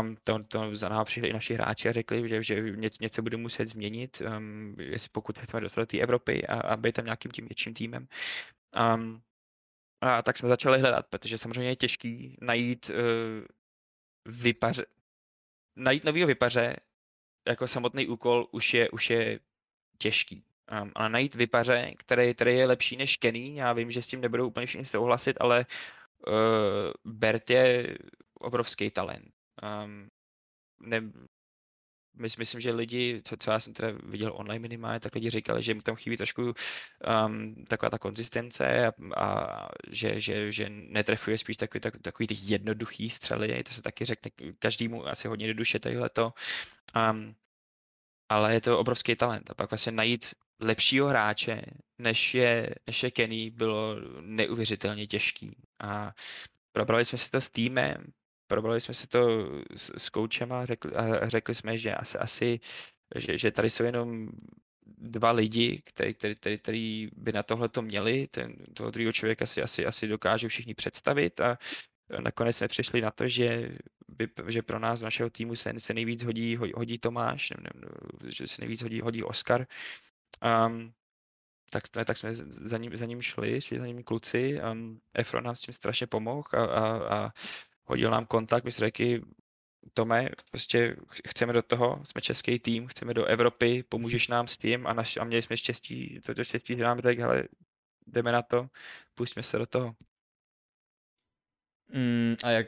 Um, to, to za námi přišli i naši hráči a řekli, že, že něco, něco bude muset změnit, um, jestli pokud chceme dostat do té Evropy a, a být tam nějakým tím větším týmem. Um, a tak jsme začali hledat, protože samozřejmě je těžký najít uh, vypaře, najít nového vypaře jako samotný úkol už je, už je těžký. Um, ale najít vypaře, který, který je lepší než Kenny, já vím, že s tím nebudou úplně všichni souhlasit, ale uh, Bert je obrovský talent. Um, ne, myslím, že lidi, co, co já jsem teda viděl online minimálně, tak lidi říkali, že mu tam chybí trošku um, taková ta konzistence a, a že, že, že netrefuje spíš takový, tak, takový ty jednoduchý střely, to se taky řekne každému asi hodně do duše tadyhleto. Um, ale je to obrovský talent a pak vlastně najít lepšího hráče, než je, než je Kenny, bylo neuvěřitelně těžký. A probrali jsme si to s týmem, probrali jsme si to s, s koučem a řekli, a řekli jsme, že asi, asi že, že tady jsou jenom dva lidi, který, který, který, který by na tohle to měli, ten, toho druhého člověka si asi, asi dokážou všichni představit a nakonec jsme přišli na to, že, by, že pro nás, našeho týmu se, se nejvíc hodí, hodí Tomáš, ne, ne, že se nejvíc hodí, hodí Oscar. Um, tak, tak jsme za ním, za ním šli, šli za ním kluci. Um, Efro nás s tím strašně pomohl a, a, a hodil nám kontakt, my jsme řekli, Tome, prostě chceme do toho, jsme český tým, chceme do Evropy, pomůžeš nám s tím a, naš, a měli jsme štěstí, to, to štěstí, že nám řekl, hele, jdeme na to, pustíme se do toho. Mm, a jak,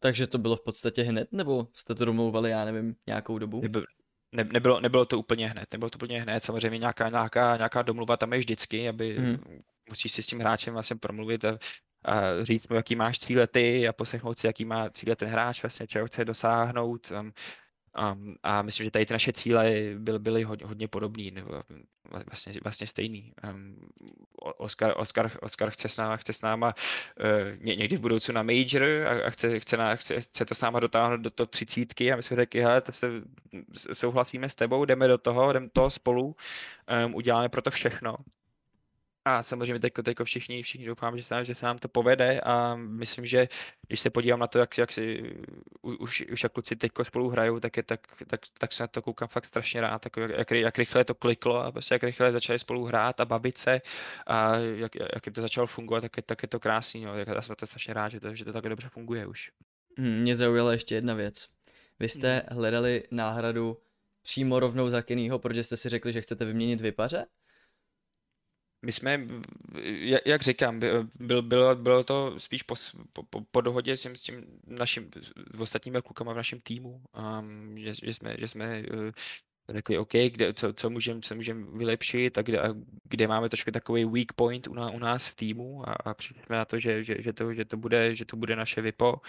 takže to bylo v podstatě hned, nebo jste to domlouvali, já nevím, nějakou dobu? Nebylo, ne, nebylo, nebylo to úplně hned, nebylo to úplně hned, samozřejmě nějaká, nějaká, nějaká domluva tam je vždycky, aby mm. musíš si s tím hráčem vlastně promluvit a a říct mu, jaký máš cíle ty a poslechnout si, jaký má cíle ten hráč, vlastně čeho chce dosáhnout. Um, A, a myslím, že tady ty naše cíle byly, byly hodně, hodně podobný, nebo vlastně, vlastně stejný. Um, Oscar, Oscar, Oscar chce s náma, chce s náma uh, někdy v budoucnu na major a, a chce, chce, na, chce, chce, to s náma dotáhnout do toho třicítky a my jsme řekli, hele, to se, souhlasíme s tebou, jdeme do toho, jdeme toho spolu, um, uděláme pro to všechno. A samozřejmě teď, teď všichni, všichni doufám, že se, že se nám to povede a myslím, že když se podívám na to, jak, jak si už, už jak kluci teď spolu hrajou, tak, je, tak, tak, tak se na to koukám fakt strašně rád, tak jak, jak, rychle to kliklo a prostě jak rychle začali spolu hrát a bavit se a jak, jak jim to začalo fungovat, tak je, tak je to krásný, no. já jsem to strašně rád, že to, že to tak dobře funguje už. Hmm, mě zaujala ještě jedna věc. Vy jste hmm. hledali náhradu přímo rovnou za Kennyho, protože jste si řekli, že chcete vyměnit vypaře? My jsme, jak říkám, byl, bylo, bylo to spíš po, po, po dohodě s tím, s tím naším, s ostatními klukama v našem týmu, um, že, že, jsme, že jsme uh, řekli, OK, kde, co, co můžeme co můžem vylepšit a kde, a kde máme trošku takový weak point u, ná, u nás v týmu a, a přišli jsme na to, že, že, že, to, že, to bude, že to bude naše VIPO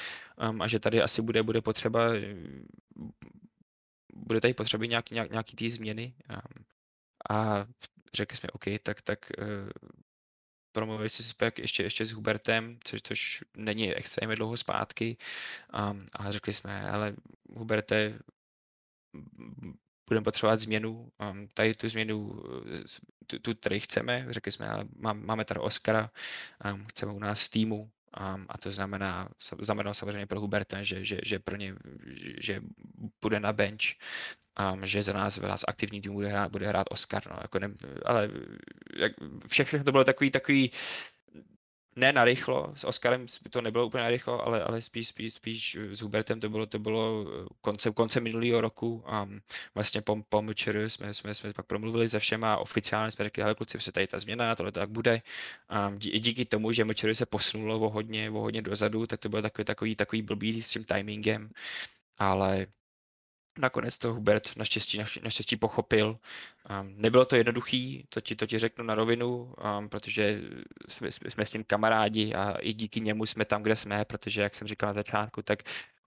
um, a že tady asi bude, bude potřeba bude tady potřeba nějaký, nějaký, nějaký ty změny um, a řekli jsme OK, tak, tak uh, promluvili si spek ještě, ještě s Hubertem, což, což není extrémně dlouho zpátky, um, ale řekli jsme, ale Huberte, budeme potřebovat změnu, um, tady tu změnu, tu, tu tady chceme, řekli jsme, ale máme tady Oscara, um, chceme u nás v týmu, Um, a to znamená, znamená samozřejmě pro Huberta, že, že, že pro ně, že bude na bench um, že za nás, za nás aktivní tým bude hrát, bude hrát Oscar, no, jako ne, ale jak, všechno to bylo takový, takový ne na rychlo, s Oscarem to nebylo úplně na rychlo, ale, ale spíš, spíš, spíš s Hubertem to bylo, to bylo konce, konce minulého roku a vlastně po, po MČR jsme, jsme, jsme pak promluvili se všema a oficiálně jsme řekli, hele kluci, se tady ta změna, tohle tak bude. A díky tomu, že MČR se posunulo o hodně, o hodně dozadu, tak to bylo takový, takový, takový blbý s tím timingem, ale nakonec to Hubert naštěstí, naštěstí pochopil. Um, nebylo to jednoduchý, to ti, to ti řeknu na rovinu, um, protože jsme, jsme s ním kamarádi a i díky němu jsme tam, kde jsme, protože, jak jsem říkal na začátku, tak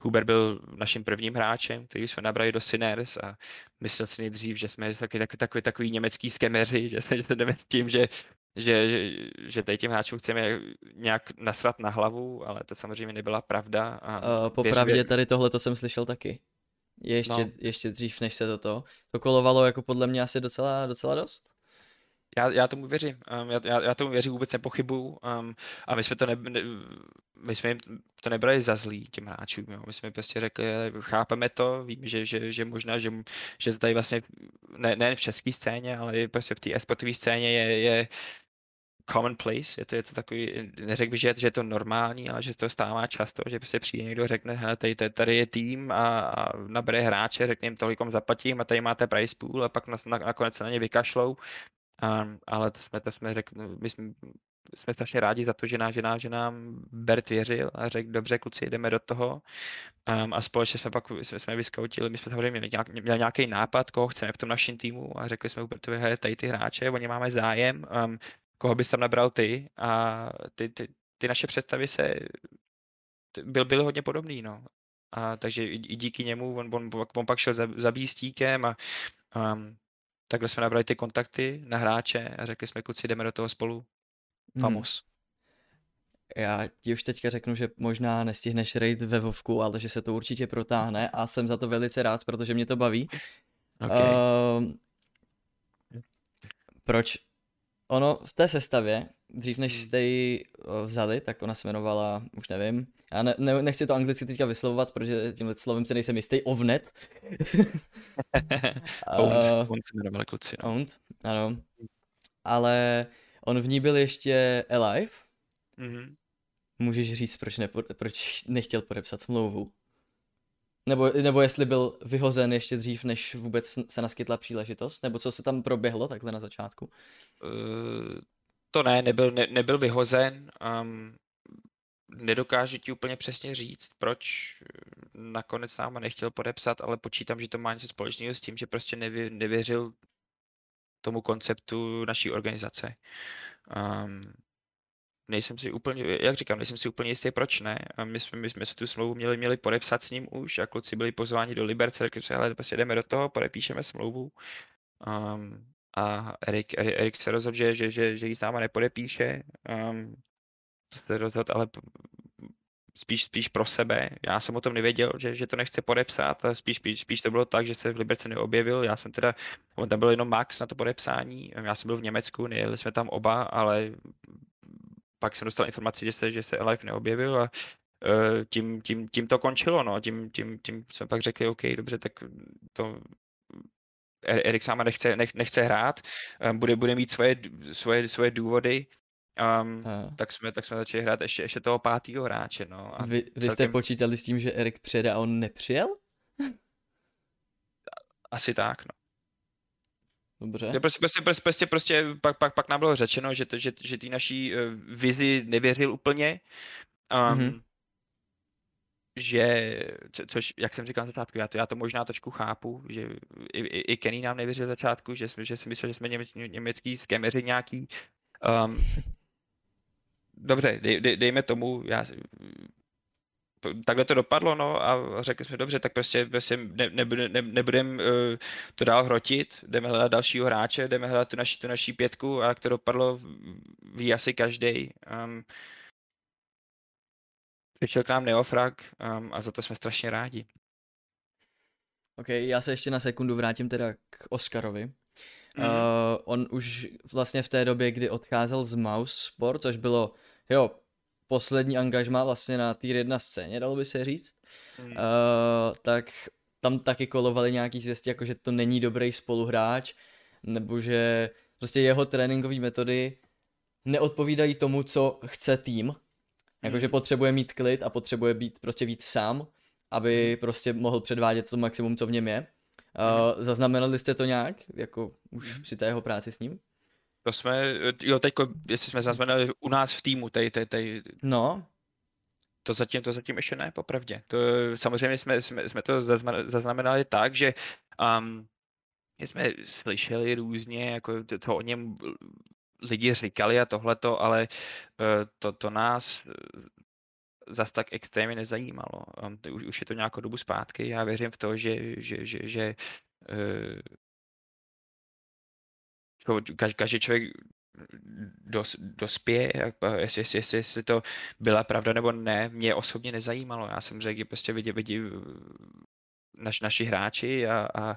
Hubert byl naším prvním hráčem, který jsme nabrali do Sinners a myslel si nejdřív, že jsme taky, taky, takový, takový německý skemeři, že, že se jdeme s tím, že, že, že, že tady těm hráčům chceme nějak nasrat na hlavu, ale to samozřejmě nebyla pravda. A uh, popravdě tady tohle to jsem slyšel taky. Je ještě, no. ještě dřív, než se toto. To kolovalo jako podle mě asi docela, docela dost. Já, já tomu věřím. Um, já, já, já tomu věřím, vůbec nepochybuju. Um, a my jsme to ne, ne, my jsme jim to nebrali za zlý těm hráčům. Jo. My jsme prostě řekli, chápeme to, víme, že, že, že možná, že, že to tady vlastně ne, ne v české scéně, ale i prostě v té esportové scéně je, je commonplace, je to, je to takový, neřekl bych, že, že je to normální, ale že to stává často, že se přijde někdo řekne, hele, tady, tady je tým a, a nabere hráče, řekne jim tolikom zaplatím a tady máte price pool a pak na, na, nakonec se na ně vykašlou. Um, ale to jsme, to jsme řekli, my jsme, jsme strašně rádi za to, že, nám, že, nám, že nám Bert věřil a řekl, dobře kluci, jdeme do toho. Um, a společně jsme pak jsme, jsme vyskoutili, my jsme samozřejmě měli, nějak, měli nějaký nápad, koho chceme v tom našem týmu a řekli jsme Bertovi, hej, tady ty hráče, oni máme zájem, um, koho bys tam nabral ty a ty, ty, ty naše představy se byl, byly hodně podobný, no. A takže i, i díky němu, on, on, on pak šel za, za býstíkem a um, takhle jsme nabrali ty kontakty na hráče a řekli jsme, kluci, jdeme do toho spolu. Famos. Hmm. Já ti už teďka řeknu, že možná nestihneš raid ve Vovku, ale že se to určitě protáhne a jsem za to velice rád, protože mě to baví. Okay. Uh, proč ono v té sestavě, dřív než hmm. jste ji vzali, tak ona se jmenovala, už nevím, já ne, ne, nechci to anglicky teďka vyslovovat, protože tímhle slovem se nejsem jistý, Ovnet. [LAUGHS] Owned, uh, se jmenoval kluci. No. Owned, ano. Ale on v ní byl ještě Alive. Mm-hmm. Můžeš říct, proč, nepo, proč nechtěl podepsat smlouvu? Nebo, nebo jestli byl vyhozen ještě dřív, než vůbec se naskytla příležitost? Nebo co se tam proběhlo takhle na začátku? Uh, to ne, nebyl, ne, nebyl vyhozen. Um, nedokážu ti úplně přesně říct, proč nakonec náma nechtěl podepsat, ale počítám, že to má něco společného s tím, že prostě nevě, nevěřil tomu konceptu naší organizace. Um, nejsem si úplně, jak říkám, nejsem si úplně jistý, proč ne. A my jsme, my jsme se tu smlouvu měli, měli podepsat s ním už a kluci byli pozváni do Liberce, řekli jsme, ale prostě jdeme do toho, podepíšeme smlouvu. Um, a Erik, Erik, Erik se rozhodl, že, že, že, že ji s náma nepodepíše. Um, se rozhodl, ale spíš, spíš pro sebe. Já jsem o tom nevěděl, že, že to nechce podepsat, ale spíš, spíš, spíš to bylo tak, že se v Liberce neobjevil. Já jsem teda, on tam byl jenom Max na to podepsání, já jsem byl v Německu, nejeli jsme tam oba, ale pak jsem dostal informaci, že se, že se Alive neobjevil a uh, tím, tím, tím to končilo, no, tím, tím, tím jsme pak řekli, OK, dobře, tak to e-, Erik sama nechce, nech, nechce hrát, um, bude, bude mít svoje, svoje, svoje důvody, Um, tak, jsme, tak jsme začali hrát ještě, ještě toho pátého hráče. No, a vy, vy celkem... jste počítali s tím, že Erik přijede a on nepřijel? Asi tak, no. Dobře. Prostě, prostě, prostě, prostě, prostě pak, pak, pak nám bylo řečeno, že, to, že, že ty naší uh, vizi nevěřil úplně. Um, mm-hmm. Že, co, což, jak jsem říkal na začátku, já to, já to možná trošku chápu, že i, i, i Kenny nám nevěřil na začátku, že, jsme, že si myslel, že jsme německý, německý skemeři nějaký. Um, [LAUGHS] dobře, dej, dej, dejme tomu, já, takhle to dopadlo, no a řekli jsme, dobře, tak prostě, prostě ne, nebude, ne, nebudem uh, to dál hrotit, jdeme hledat dalšího hráče, jdeme hledat tu naši, tu naší pětku a jak to dopadlo, ví asi každý. Um, přišel k nám Neofrag um, a za to jsme strašně rádi. Ok, já se ještě na sekundu vrátím teda k Oscarovi. Mm. Uh, on už vlastně v té době, kdy odcházel z Mouse Sport, což bylo, jo, poslední angažma vlastně na tier 1 scéně, dalo by se říct, mm. uh, tak tam taky kolovaly nějaký zvěsti, jako že to není dobrý spoluhráč, nebo že prostě jeho tréninkové metody neodpovídají tomu, co chce tým. Jakože mm. potřebuje mít klid a potřebuje být prostě víc sám, aby mm. prostě mohl předvádět to maximum, co v něm je. Uh, zaznamenali jste to nějak, jako už při té jeho práci s ním? To jsme, jo, teď, jestli jsme zaznamenali u nás v týmu, tej, tej, tej, No. To zatím, to zatím ještě ne, popravdě. To, samozřejmě jsme, jsme, jsme to zaznamenali tak, že um, jsme slyšeli různě, jako to, to o něm lidi říkali a tohleto, ale uh, to, to nás zas tak extrémně nezajímalo. Um, už, už je to nějakou dobu zpátky. Já věřím v to, že, že, že, že uh, každý člověk dos, dospěje, jestli, jestli, jestli, jestli to byla pravda nebo ne, mě osobně nezajímalo. Já jsem řekl, že prostě vidí, vidí naš, naši hráči a, a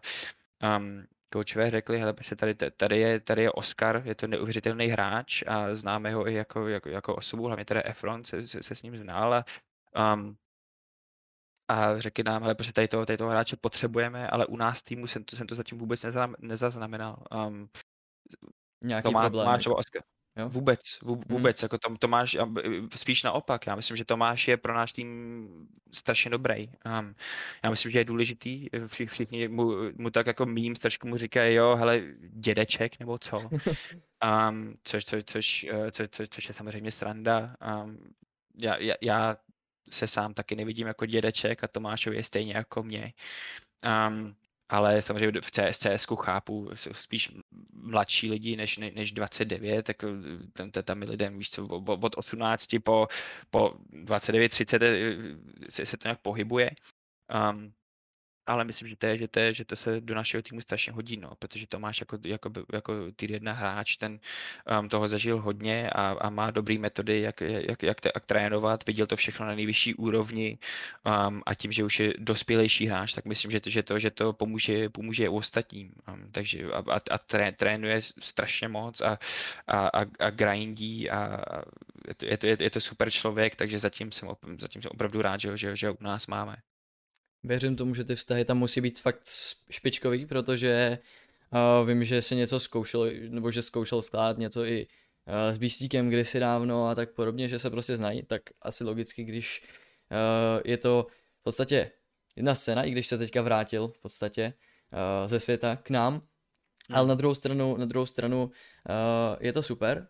um, koučové řekli, hele, prostě tady, tady, je, tady je Oscar, je to neuvěřitelný hráč a známe ho i jako, jako, jako osobu, hlavně teda Efron se, se, se s ním znal a, um, a řekli nám, hele, prostě tady toho, tady toho hráče potřebujeme, ale u nás týmu jsem to, jsem to zatím vůbec nezaznamenal. Um, Nějaký to má, problém. Má třeba Oscar. Jo? Vůbec, vůbec, hmm. jako to, Tomáš, spíš naopak, já myslím, že Tomáš je pro náš tým strašně dobrý. Um, já myslím, že je důležitý, všichni mu, mu tak jako mým trošku mu říkají, jo, hele, dědeček nebo co, [LAUGHS] um, což, co, což, eh, co, co, což je samozřejmě sranda. Um, já, já, já se sám taky nevidím jako dědeček a Tomášovi je stejně jako mě. Um, ale samozřejmě v CS, chápu spíš mladší lidi než, než 29, tak eh, tam, tam lidem, víš co, od 18 po, po 29, 30 eh, se, se to nějak pohybuje. Um, ale myslím, že to, je, že, to je, že to se do našeho týmu strašně hodí, no, protože Tomáš jako, jako, jako týr jedna hráč, ten um, toho zažil hodně a, a má dobré metody, jak, jak, jak, jak trénovat, viděl to všechno na nejvyšší úrovni um, a tím, že už je dospělejší hráč, tak myslím, že to, že to, že to pomůže, pomůže ostatním. Um, takže a, a, a tré, trénuje strašně moc a, a, a, a grindí a je to, je, to, je, to super člověk, takže zatím jsem, zatím jsem opravdu rád, že, že, že u nás máme. Věřím tomu, že ty vztahy tam musí být fakt špičkový, protože uh, vím, že se něco zkoušel, nebo že zkoušel skládat něco i uh, s Bístíkem kdysi dávno a tak podobně, že se prostě znají, tak asi logicky, když uh, je to v podstatě jedna scéna, i když se teďka vrátil v podstatě uh, ze světa k nám, hmm. ale na druhou stranu, na druhou stranu uh, je to super.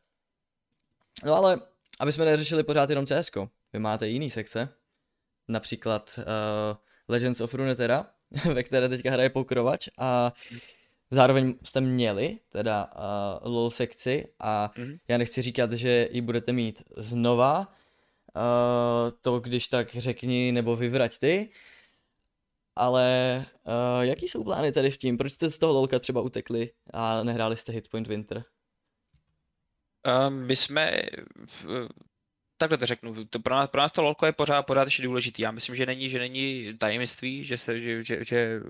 No ale, aby jsme neřešili pořád jenom CS, vy máte jiný sekce, například uh, Legends of Runeterra, [LAUGHS] ve které teďka hraje pokrovač a zároveň jste měli teda uh, LOL sekci a mm-hmm. já nechci říkat, že ji budete mít znova, uh, to když tak řekni nebo vyvrať ty, ale uh, jaký jsou plány tady v tím? Proč jste z toho LOLka třeba utekli a nehráli jste Hitpoint Winter? Um, my jsme takhle to řeknu, to pro, nás, pro nás to lolko je pořád, pořád ještě důležitý. Já myslím, že není, že není tajemství, že, se, že, že, že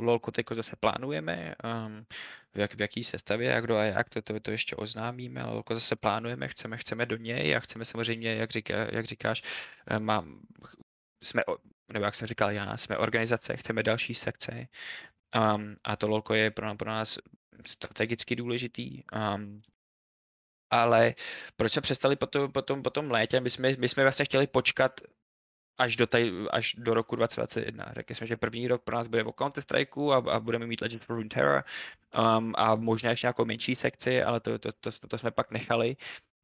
lolko teď zase plánujeme, um, v, jak, v jaký sestavě, jak kdo a jak, to, to, to ještě oznámíme, lolko zase plánujeme, chceme, chceme do něj a chceme samozřejmě, jak, říká, jak říkáš, eh, mám, jsme, nebo jak jsem říkal já, jsme organizace, chceme další sekce um, a to lolko je pro, pro nás strategicky důležitý. Um, ale proč jsme přestali potom, potom, potom létě? My jsme, my jsme vlastně chtěli počkat až do, taj, až do roku 2021. Řekli jsme, že první rok pro nás bude o Counter Strike a, a budeme mít Legends of Runeterra um, a možná ještě nějakou menší sekci, ale to, to, to, to, jsme pak nechali.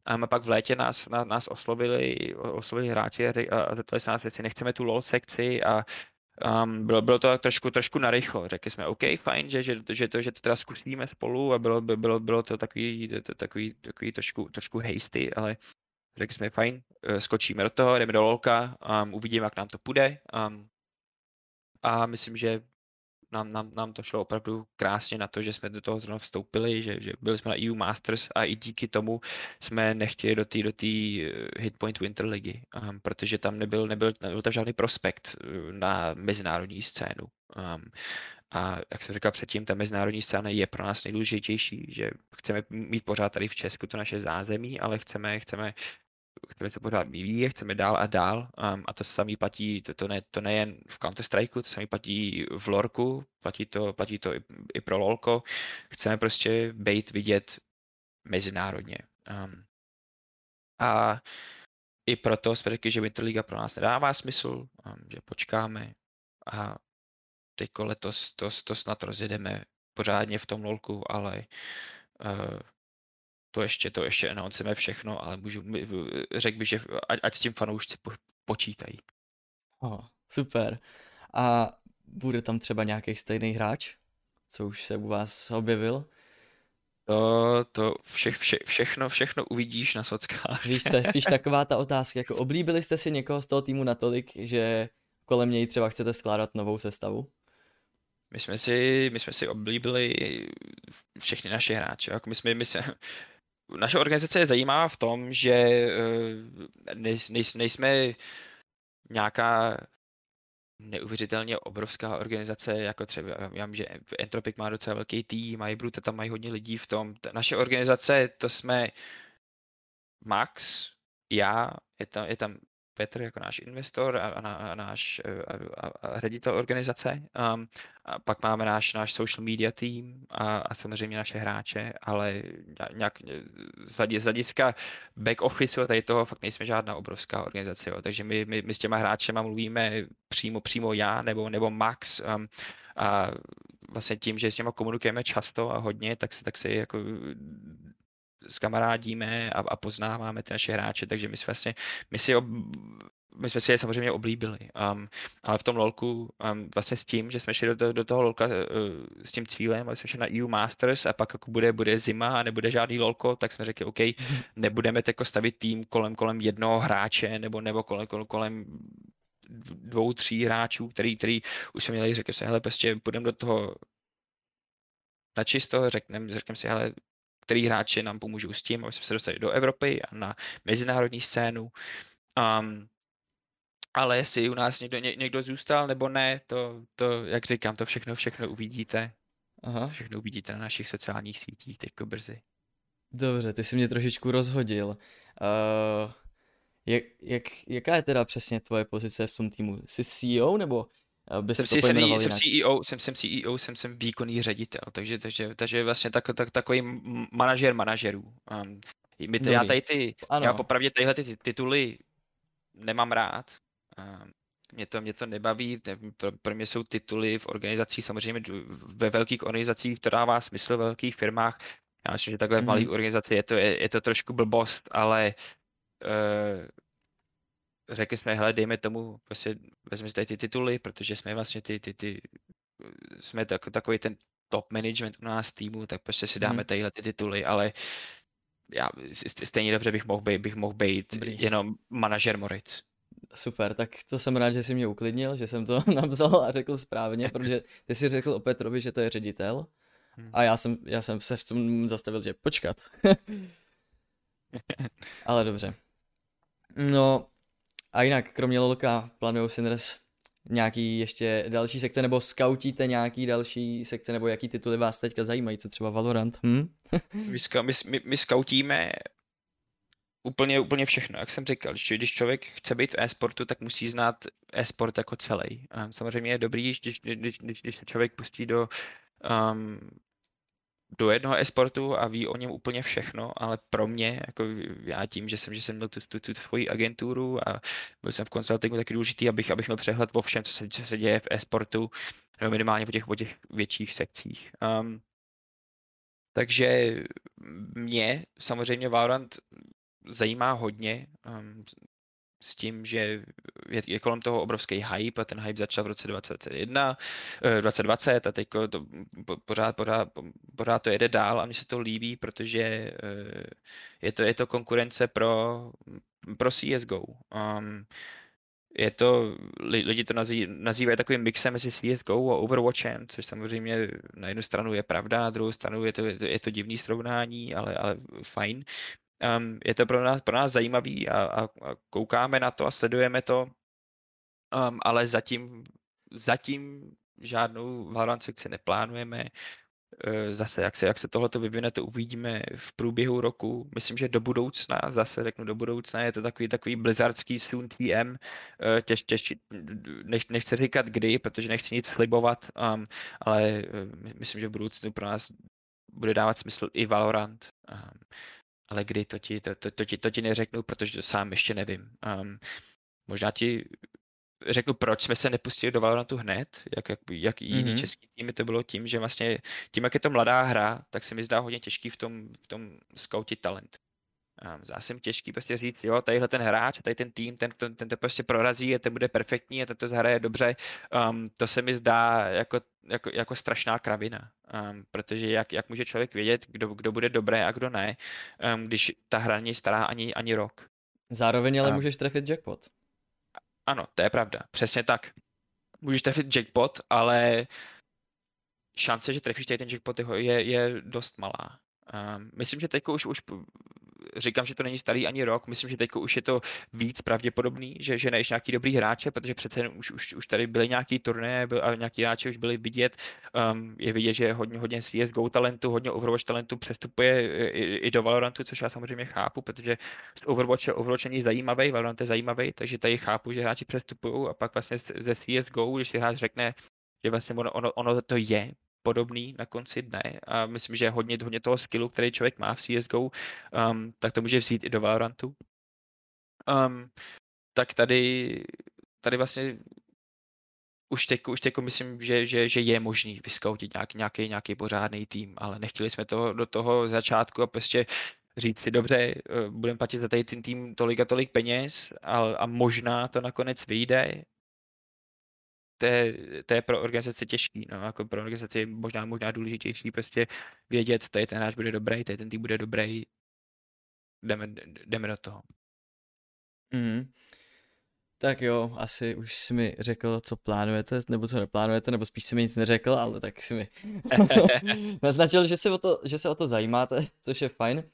A pak v létě nás, nás, nás oslovili, oslovili hráči a zeptali se nás, jestli nechceme tu LoL sekci a Um, bylo, bylo to trošku, trošku narychlo. Řekli jsme, OK, fajn, že, že, že, to, že to teda zkusíme spolu a bylo, by, bylo, bylo to takový, takový, takový trošku, trošku hasty, ale řekli jsme, fajn, eh, skočíme do toho, jdeme do lolka, um, uvidíme, jak nám to půjde. Um, a myslím, že nám, nám, nám to šlo opravdu krásně na to, že jsme do toho zrovna vstoupili, že, že byli jsme na EU Masters a i díky tomu jsme nechtěli do té do tý eh, Hitpoint Winter ligy, um, protože tam nebyl, nebyl, nebyl tam žádný prospekt eh, na mezinárodní scénu. Um, a jak jsem říkal předtím, ta mezinárodní scéna je pro nás nejdůležitější, že chceme mít pořád tady v Česku to naše zázemí, ale chceme, chceme chceme se pořád vyvíjet, chceme dál a dál um, a to samý platí, to, to, ne, to nejen v Counter-Strike, to samý platí v Lorku, platí to, platí to i, i pro LoLko. Chceme prostě být vidět mezinárodně. Um, a i proto jsme řekli, že Winterliga pro nás nedává smysl, um, že počkáme a teďko letos to, to snad rozjedeme pořádně v tom lolku, ale uh, to ještě, to ještě announceme všechno, ale můžu, řekl bych, že ať, ať s tím fanoušci po, počítají. Oh, super. A bude tam třeba nějaký stejný hráč, co už se u vás objevil? To, to vše, vše, všechno, všechno uvidíš na sockách. Víš, to je spíš [LAUGHS] taková ta otázka, jako oblíbili jste si někoho z toho týmu natolik, že kolem něj třeba chcete skládat novou sestavu? My jsme si, my jsme si oblíbili všechny naše hráče. Jako my jsme, my jsme, naše organizace je zajímavá v tom, že eh, nejsme nějaká neuvěřitelně obrovská organizace, jako třeba, já vím, že Entropic má docela velký tým, mají Brute, tam mají hodně lidí v tom. Naše organizace, to jsme Max, já, je tam, je tam Petr jako náš investor a, a, a náš a, a, a ředitel organizace. Um, a pak máme náš, náš social media tým a, a samozřejmě naše hráče, ale nějak z hlediska back office a tady toho fakt nejsme žádná obrovská organizace. Jo. Takže my, my, my s těma hráčema mluvíme přímo, přímo já nebo, nebo Max um, a vlastně tím, že s těma komunikujeme často a hodně, tak se, tak se jako skamarádíme a, a poznáváme ty naše hráče, takže my, si vlastně, my si ob, my jsme si je samozřejmě oblíbili, um, ale v tom lolku um, vlastně s tím, že jsme šli do, do toho lolka uh, s tím cílem, jsme šli na EU Masters a pak jako bude, bude zima a nebude žádný lolko, tak jsme řekli, OK, [LAUGHS] nebudeme teko stavit tým kolem, kolem jednoho hráče nebo, nebo kolem, kolem, kolem dvou, tří hráčů, který, který už jsme měli, řekli se, hele, prostě půjdeme do toho na čisto, řekneme řeknem si, hele, který hráči nám pomůžou s tím, aby jsme se dostali do Evropy a na mezinárodní scénu. Um, ale jestli u nás někdo, ně, někdo zůstal nebo ne, to, to, jak říkám, to všechno, všechno uvidíte. Aha. Všechno uvidíte na našich sociálních sítích teďko brzy. Dobře, ty jsi mě trošičku rozhodil. Uh, jak, jak, jaká je teda přesně tvoje pozice v tom týmu? Jsi CEO nebo bys jsem, si, jsem, jsem CEO, jsem, jsem CEO, jsem, jsem výkonný ředitel, takže, takže, takže vlastně tak, tak, takový manažer manažerů. Um, my, já tady ty, ano. já popravdě tyhle ty tituly nemám rád. Um, mě to, mě to nebaví, pro, pro mě jsou tituly v organizacích, samozřejmě ve velkých organizacích, to dává smysl ve velkých firmách. Já myslím, že takhle v mhm. organizaci je to, je, je to trošku blbost, ale uh, řekli jsme, hele, dejme tomu, prostě vezme tady ty tituly, protože jsme vlastně ty, ty, ty jsme tak, takový ten top management u nás týmu, tak prostě si dáme hmm. tadyhle ty tituly, ale já stejně dobře bych mohl být, bych mohl být Dobrý. jenom manažer Moritz. Super, tak to jsem rád, že jsi mě uklidnil, že jsem to [LAUGHS] napsal a řekl správně, [LAUGHS] protože ty jsi řekl o Petrovi, že to je ředitel hmm. a já jsem, já jsem se v tom zastavil, že počkat. [LAUGHS] Ale dobře. No a jinak, kromě Lolka, plánujou Sinners nějaký ještě další sekce, nebo skautíte nějaký další sekce, nebo jaký tituly vás teďka zajímají, co třeba Valorant? Hm? [LAUGHS] my, my, my, skautíme úplně, úplně všechno, jak jsem říkal. Když, když člověk chce být v e-sportu, tak musí znát e-sport jako celý. Samozřejmě je dobrý, když, když, když, když člověk pustí do um, do jednoho e-sportu a ví o něm úplně všechno, ale pro mě, jako já tím, že jsem, že jsem měl tu, tu, tu svoji agenturu a byl jsem v konsultingu, taky důležitý, abych, abych měl přehled o všem, co se, co se děje v e-sportu, nebo minimálně po těch, po těch větších sekcích. Um, takže mě samozřejmě Valorant zajímá hodně. Um, s tím, že je, je kolem toho obrovský hype a ten hype začal v roce 2021, 2020 eh, a teď to pořád, pořád, pořád to jede dál a mně se to líbí, protože eh, je to, je to konkurence pro, pro CSGO. Um, je to, lidi to nazývají, nazývají takovým mixem mezi CSGO a Overwatchem, což samozřejmě na jednu stranu je pravda, na druhou stranu je to, je to, je to divný srovnání, ale, ale fajn. Um, je to pro nás, pro nás zajímavý a, a, a koukáme na to a sledujeme to, um, ale zatím, zatím žádnou Valorant sekci neplánujeme. E, zase, jak se, jak se tohle vyvine, to uvidíme v průběhu roku. Myslím, že do budoucna, zase řeknu do budoucna, je to takový, takový blizzardský soon TM. Těž, těž, nech, nechci říkat kdy, protože nechci nic slibovat, um, ale myslím, že v budoucnu pro nás bude dávat smysl i Valorant. Um, ale kdy to ti, to, to, to, ti, to ti neřeknu, protože to sám ještě nevím. Um, možná ti řeknu, proč jsme se nepustili do Valorantu hned, jak, jak, jak jiný mm-hmm. český týmy to bylo tím, že vlastně tím, jak je to mladá hra, tak se mi zdá hodně těžký v tom, v tom scoutit talent. Um, zdá se mi těžký prostě říct, jo, tadyhle ten hráč, tady ten tým, ten, ten, ten to prostě prorazí a ten bude perfektní a ten to zahraje dobře. Um, to se mi zdá jako, jako, jako strašná kravina, um, protože jak, jak může člověk vědět, kdo, kdo bude dobré a kdo ne, um, když ta hra není stará ani, ani rok. Zároveň ale um, můžeš trefit jackpot. Ano, to je pravda, přesně tak. Můžeš trefit jackpot, ale šance, že trefíš tady ten jackpot je, je dost malá. Um, myslím, že teď už, už říkám, že to není starý ani rok, myslím, že teď už je to víc pravděpodobný, že, že nejsi nějaký dobrý hráče, protože přece už, už, už tady byly nějaký turné byl, a nějaký hráči už byli vidět. Um, je vidět, že hodně, hodně CSGO talentu, hodně Overwatch talentu přestupuje i, i do Valorantu, což já samozřejmě chápu, protože z Overwatch, Overwatch není zajímavý, Valorant je zajímavý, takže tady chápu, že hráči přestupují a pak vlastně ze CSGO, když si hráč řekne, že vlastně ono, ono, ono to je podobný na konci dne a myslím, že hodně, hodně toho skillu, který člověk má v CSGO, um, tak to může vzít i do Valorantu. Um, tak tady, tady vlastně už teď, už teď myslím, že, že, že je možný vyskoutit nějaký, nějaký, nějaký pořádný tým, ale nechtěli jsme to do toho začátku a prostě říct si, dobře, eh, budeme platit za tady ten tým tolik a tolik peněz a, a možná to nakonec vyjde to je, to je pro organizace těžký, no, jako pro organizaci možná, možná důležitější prostě vědět, tady ten hráč bude dobrý, tady ten tým bude dobrý, jdeme, jdeme do toho. Mm. Tak jo, asi už jsi mi řekl, co plánujete, nebo co neplánujete, nebo spíš si mi nic neřekl, ale tak si mi [LAUGHS] naznačil, že se, o to, že se o to zajímáte, což je fajn.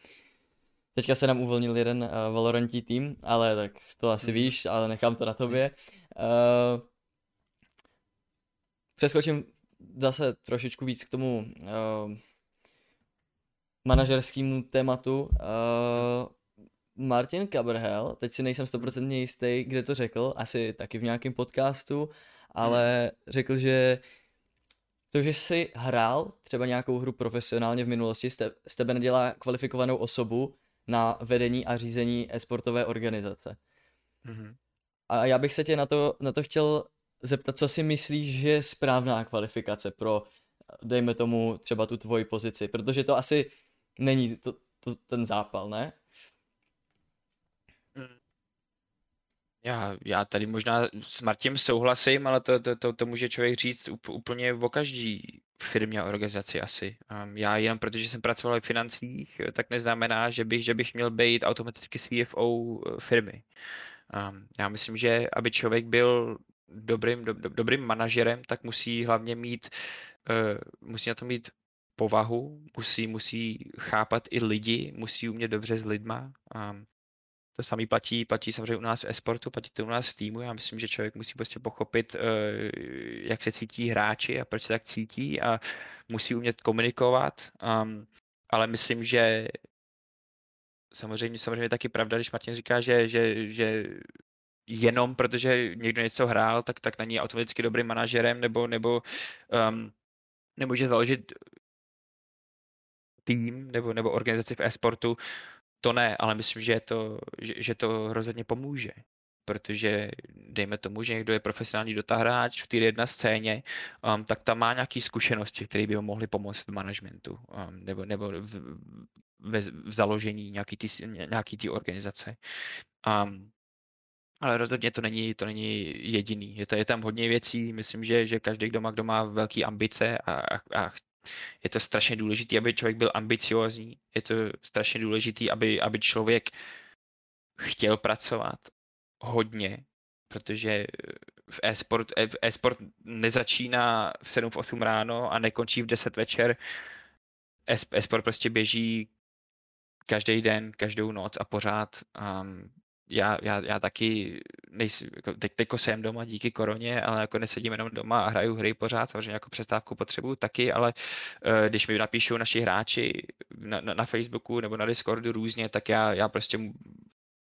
Teďka se nám uvolnil jeden uh, Valorantí tým, ale tak to asi mm. víš, ale nechám to na tobě. Uh, [LAUGHS] přeskočím zase trošičku víc k tomu uh, manažerskému tématu. Uh, Martin Caberhel, teď si nejsem stoprocentně jistý, kde to řekl, asi taky v nějakém podcastu, ale řekl, že to, že jsi hrál třeba nějakou hru profesionálně v minulosti, z tebe nedělá kvalifikovanou osobu na vedení a řízení e-sportové organizace. Mm-hmm. A já bych se tě na to, na to chtěl zeptat, co si myslíš, že je správná kvalifikace pro, dejme tomu, třeba tu tvoji pozici, protože to asi není to, to, ten zápal, ne? Já, já tady možná s Martím souhlasím, ale to, to, to, to může člověk říct úplně o každý firmě a organizaci asi. Um, já jenom protože jsem pracoval v financích, tak neznamená, že bych, že bych měl být automaticky CFO firmy. Um, já myslím, že aby člověk byl dobrým, do, dobrým manažerem, tak musí hlavně mít, uh, musí na to mít povahu, musí, musí chápat i lidi, musí umět dobře s lidma. Um, to samý platí, platí samozřejmě u nás v esportu, platí to u nás v týmu. Já myslím, že člověk musí prostě pochopit, eh, jak se cítí hráči a proč se tak cítí a musí umět komunikovat. Um, ale myslím, že samozřejmě, samozřejmě taky pravda, když Martin říká, že, že, že jenom protože někdo něco hrál, tak, tak není automaticky dobrým manažerem, nebo, nebo um, nemůže založit tým nebo, nebo organizaci v e-sportu, to ne, ale myslím, že, to, že, že to rozhodně pomůže. Protože dejme tomu, že někdo je profesionální dotahráč v té jedna scéně, um, tak tam má nějaké zkušenosti, které by mu mohly pomoct v managementu um, nebo, nebo v, v, v založení nějaký ty, nějaký ty organizace. Um, ale rozhodně to není, to není jediný. Je, to, je tam hodně věcí. Myslím, že, že každý, kdo má, kdo má velké ambice a, a, a je to strašně důležité, aby člověk byl ambiciozní, je to strašně důležité, aby, aby člověk chtěl pracovat hodně, protože v e-sport, e-sport nezačíná v 7 v 8 ráno a nekončí v 10 večer. E-sport prostě běží každý den, každou noc a pořád. Um, já, já, já taky nejsem, jako teď, teďko jsem doma díky koroně, ale jako nesedím jenom doma a hraju hry pořád, samozřejmě jako přestávku potřebuju taky, ale uh, když mi napíšou naši hráči na, na, na Facebooku nebo na Discordu různě, tak já, já prostě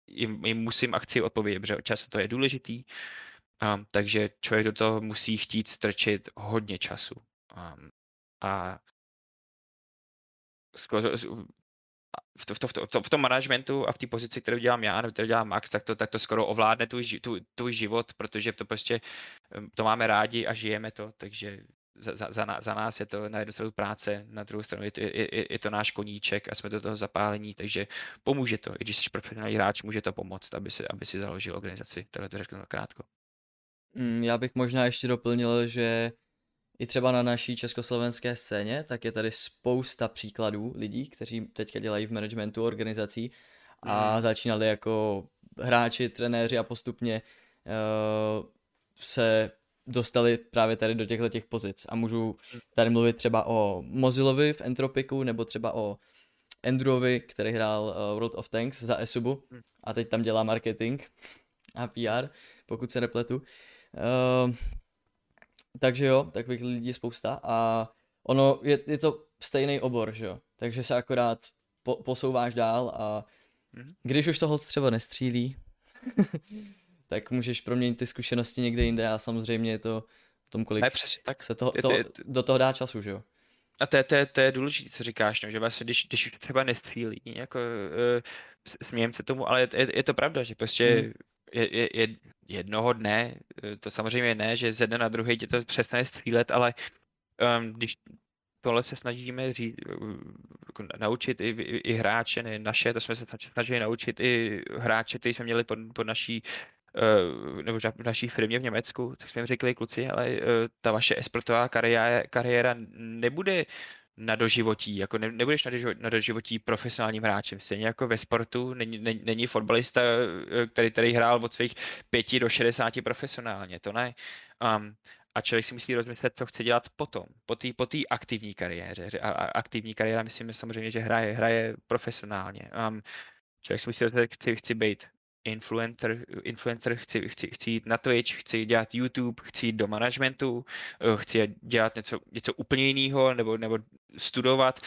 jim, jim musím akci odpovědět, protože často to je důležitý, um, takže člověk do toho musí chtít strčit hodně času. Um, a v, to, v, to, v, to, v tom managementu a v té pozici, kterou dělám já, nebo kterou dělám Max, tak to, tak to skoro ovládne tvůj, tu, tvůj život, protože to prostě, to máme rádi a žijeme to, takže za, za, za, za nás je to na jednu stranu práce, na druhou stranu je to, je, je, je to náš koníček a jsme do toho zapálení, takže pomůže to, i když jsi profesionální hráč, může to pomoct, aby si, aby si založil organizaci, tohle to řeknu krátko. Mm, já bych možná ještě doplnil, že i třeba na naší československé scéně, tak je tady spousta příkladů lidí, kteří teďka dělají v managementu organizací a mm. začínali jako hráči, trenéři a postupně uh, se dostali právě tady do těchto těch pozic. A můžu tady mluvit třeba o Mozilovi v Entropiku, nebo třeba o Andrewovi, který hrál uh, World of Tanks za Esubu mm. a teď tam dělá marketing a PR, pokud se nepletu. Uh, takže jo, takových lidí je spousta a ono je, je to stejný obor, že jo, takže se akorát po, posouváš dál a mhm. když už toho třeba nestřílí, [LAUGHS] tak můžeš proměnit ty zkušenosti někde jinde a samozřejmě je to v tom, kolik ne, přesně, tak. se to, to, do toho dá času, že jo. A to je, to je, to je důležité, co říkáš, no, že vlastně, když, když třeba nestřílí, jako, uh, smějem se tomu, ale je, je, je to pravda, že prostě hmm je, je, je, jednoho dne, eh, to samozřejmě ne, že ze dne na druhý tě to přestane střílet, ale um, když tohle se snažíme říct, eh, jako naučit i, i, i hráče, ne naše, to jsme se snažili naučit i hráče, kteří jsme měli pod, pod naší uh, nebo v naší firmě v Německu, tak jsme jim řekli, kluci, ale uh, ta vaše esportová kariéra, kariéra nebude na doživotí, jako ne, nebudeš na, doživotí, profesionálním hráčem. Stejně jako ve sportu není, není, není fotbalista, eh, který tady hrál od svých pěti do 60 profesionálně, to ne. Um, a člověk si musí rozmyslet, co chce dělat potom, po té po aktivní kariéře. A, a aktivní kariéra, myslím samozřejmě, že hraje, hraje profesionálně. Um, člověk si musí rozmyslet, chci, chci být influencer, influencer chci, chci, chci jít na Twitch, chci dělat YouTube, chci jít do managementu, eh, chci dělat něco, něco úplně jiného, nebo, nebo studovat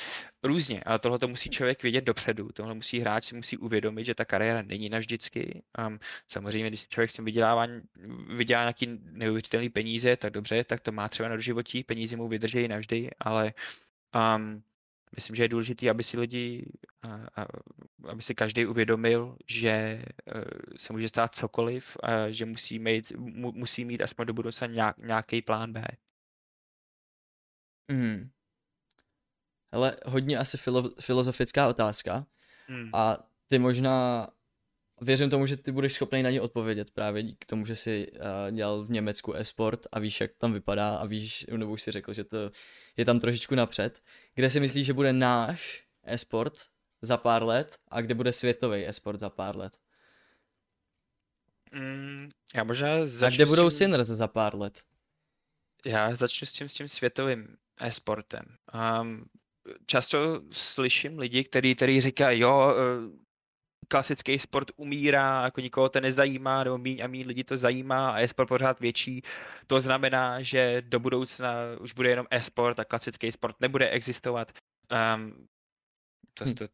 různě, ale tohle to musí člověk vědět dopředu, tohle musí hráč si musí uvědomit, že ta kariéra není navždycky. Um, samozřejmě, když člověk si vydělává, vydělá nějaký neuvěřitelný peníze, tak dobře, tak to má třeba na doživotí, peníze mu vydrží navždy, ale um, myslím, že je důležité, aby si lidi, aby si každý uvědomil, že e, se může stát cokoliv a že musí mít, musí mít aspoň do budoucna nějaký plán B. Hmm. Hele, hodně asi filo, filozofická otázka. Hmm. A ty možná věřím tomu, že ty budeš schopný na ně odpovědět právě díky tomu, že jsi uh, dělal v Německu e-sport a víš, jak tam vypadá a víš, nebo už si řekl, že to je tam trošičku napřed. Kde si myslíš, že bude náš e-sport za pár let a kde bude světový e-sport za pár let? Mm, já možná začnu A kde budou tím, Sinners za pár let? já začnu s tím, s tím světovým e-sportem. Um, často slyším lidi, kteří říkají, jo, eh, klasický sport umírá, jako nikoho to nezajímá, nebo míň a míň lidí to zajímá a e-sport pořád větší. To znamená, že do budoucna už bude jenom e-sport a klasický sport nebude existovat. Um, to, Hm. to,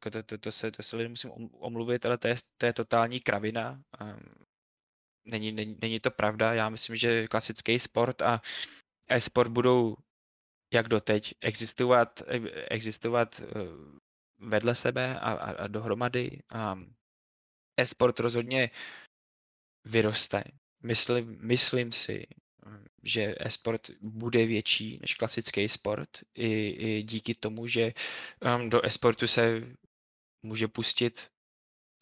to, to, to, to, se, to se lidem musím om- omluvit, ale to je, to je totální kravina. Um, není, není, není to pravda. Já myslím, že klasický sport a e-sport budou jak doteď existovat, e- existovat eh, vedle sebe a, a, a dohromady. A e-sport rozhodně vyroste. Myslím, myslím si, že e-sport bude větší než klasický sport i, i díky tomu, že um, do e-sportu se může pustit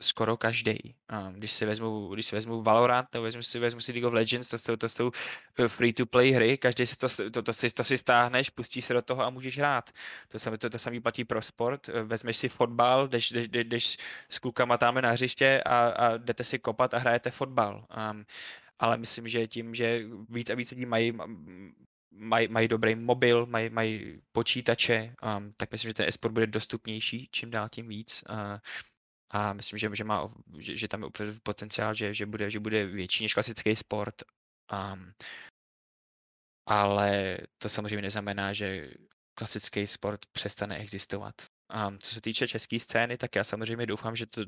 skoro každý. Když si vezmu, když si vezmu Valorant nebo vezmu si, vezmu si League of Legends, to jsou, to jsou free to play hry, každý si to, to, to, si, to si stáhneš, pustíš se do toho a můžeš hrát. To samé to, to samé platí pro sport. Vezmeš si fotbal, jdeš, jdeš, jdeš, jdeš s klukama tam na hřiště a, a jdete si kopat a hrajete fotbal. Um, ale myslím, že tím, že víc a víc lidí mají, mají, mají dobrý mobil, mají, mají počítače, um, tak myslím, že ten e-sport bude dostupnější čím dál tím víc. Uh, a myslím, že, že, má, že, že tam je potenciál, že, že, bude, že bude větší než klasický sport. Um, ale to samozřejmě neznamená, že klasický sport přestane existovat. Um, co se týče české scény, tak já samozřejmě doufám, že to,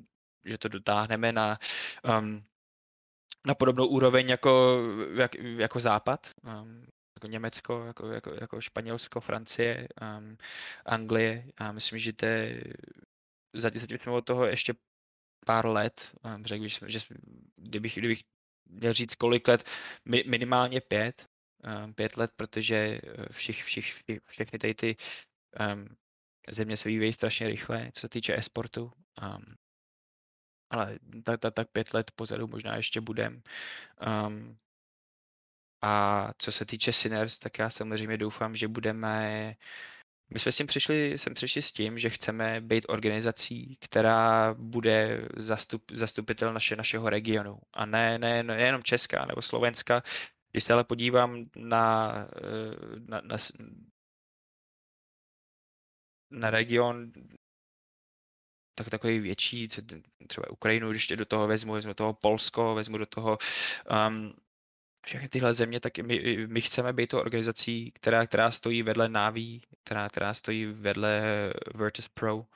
že to dotáhneme na, um, na podobnou úroveň jako, jak, jako Západ, um, jako Německo, jako, jako, jako Španělsko, Francie, um, Anglie. A myslím, že to je zatím, od toho ještě pár let, řekl bych, že kdybych, kdybych měl říct kolik let, minimálně pět, pět let, protože všich, všich, všechny tady ty um, země se vyvíjejí strašně rychle, co se týče e-sportu. Um, ale tak, tak, tak pět let pozadu možná ještě budem. Um, a co se týče Sinners, tak já samozřejmě doufám, že budeme my jsme s tím přišli, jsem přišli s tím, že chceme být organizací, která bude zastup, zastupitel naše, našeho regionu. A ne, ne, ne jenom Česká nebo Slovenska. Když se ale podívám na, na, na, na region, tak takový větší, třeba Ukrajinu, když do toho vezmu, vezmu do toho Polsko, vezmu do toho um, všechny tyhle země, tak my, my chceme být to organizací, která, která stojí vedle Navi, která, která stojí vedle Virtus Pro um,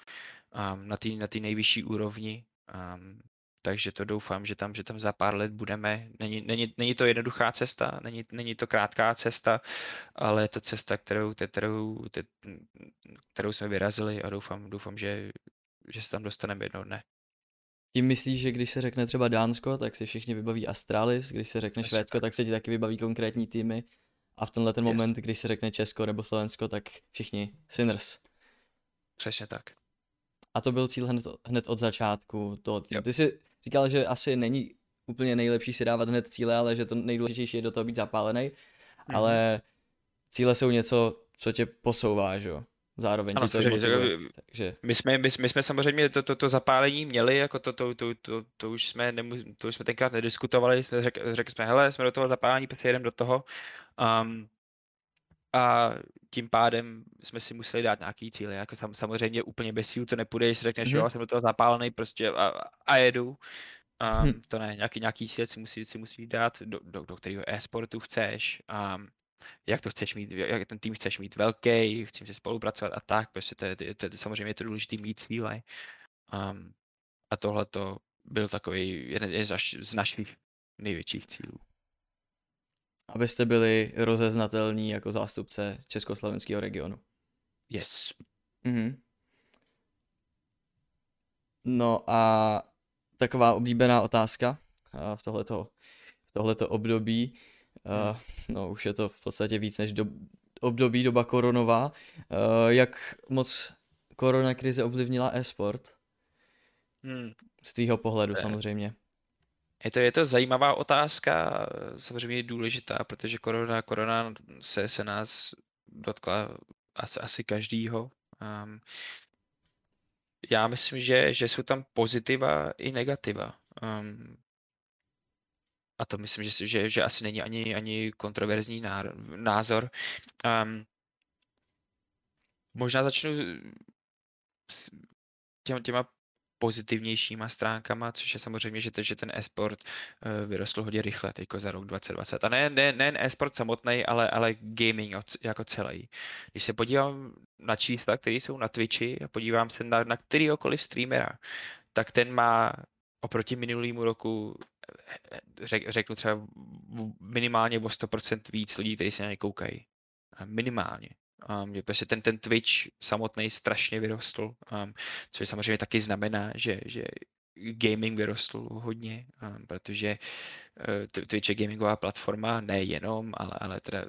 na té na nejvyšší úrovni. Um, takže to doufám, že tam, že tam za pár let budeme. Není, není, není to jednoduchá cesta, není, není to krátká cesta, ale je to cesta, kterou, kterou, kterou jsme vyrazili a doufám, doufám že, že se tam dostaneme jednoho dne. Tím myslíš, že když se řekne třeba Dánsko, tak si všichni vybaví Astralis, když se řekne Švédsko, tak se ti taky vybaví konkrétní týmy a v tenhle ten yes. moment, když se řekne Česko nebo Slovensko, tak všichni Sinners. Přesně tak. A to byl cíl hned, hned od začátku týmu. Yep. Ty jsi říkal, že asi není úplně nejlepší si dávat hned cíle, ale že to nejdůležitější je do toho být zapálený, mm-hmm. ale cíle jsou něco, co tě posouvá, že jo? Zároveň ano, to motivuje. Takže... My, jsme, my, my, jsme samozřejmě to, to, to zapálení měli, jako to, to, to, to, to už jsme, nemu, to už jsme tenkrát nediskutovali, jsme řek, řekli jsme, hele, jsme do toho zapálení, prostě jedeme do toho. Um, a tím pádem jsme si museli dát nějaký cíle. Jako sam, samozřejmě úplně bez sílu to nepůjde, jestli řekneš, mm-hmm. jo, jsem do toho zapálený prostě a, a jedu. Um, hm. To ne, nějaký, nějaký cíl si musí, si musí dát, do, do, do kterého e-sportu chceš. Um, jak to chceš mít, jak ten tým chceš mít velký, chceš si spolupracovat a tak, prostě to je, to, to, to, samozřejmě je to důležité mít cíle. Um, a tohle to byl takový jeden z, z našich největších cílů. Abyste byli rozeznatelní jako zástupce československého regionu. Yes. Mhm. No a taková oblíbená otázka v tohleto, v tohleto období. Uh, no už je to v podstatě víc než do, období doba koronová. Uh, jak moc korona krize ovlivnila e-sport? Hmm. Z tvýho pohledu samozřejmě. Je to, je to zajímavá otázka, samozřejmě je důležitá, protože korona, korona se, se nás dotkla asi, asi každýho. Um, já myslím, že, že jsou tam pozitiva i negativa. Um, a to myslím, že, že, že asi není ani, ani kontroverzní názor. Um, možná začnu s těma, těma pozitivnějšíma stránkama, což je samozřejmě, že, to, že ten e-sport uh, vyrostl hodně rychle teďko za rok 2020. A ne, ne, nejen e-sport samotný, ale, ale gaming jako celý. Když se podívám na čísla, které jsou na Twitchi a podívám se na, na kterýkoliv streamera, tak ten má oproti minulému roku řek, řeknu třeba minimálně o 100% víc lidí, kteří se na ně koukají. Minimálně. Um, že prostě ten, ten Twitch samotný strašně vyrostl, um, což samozřejmě taky znamená, že, že gaming vyrostl hodně, um, protože uh, Twitch je gamingová platforma, nejenom, ale, ale teda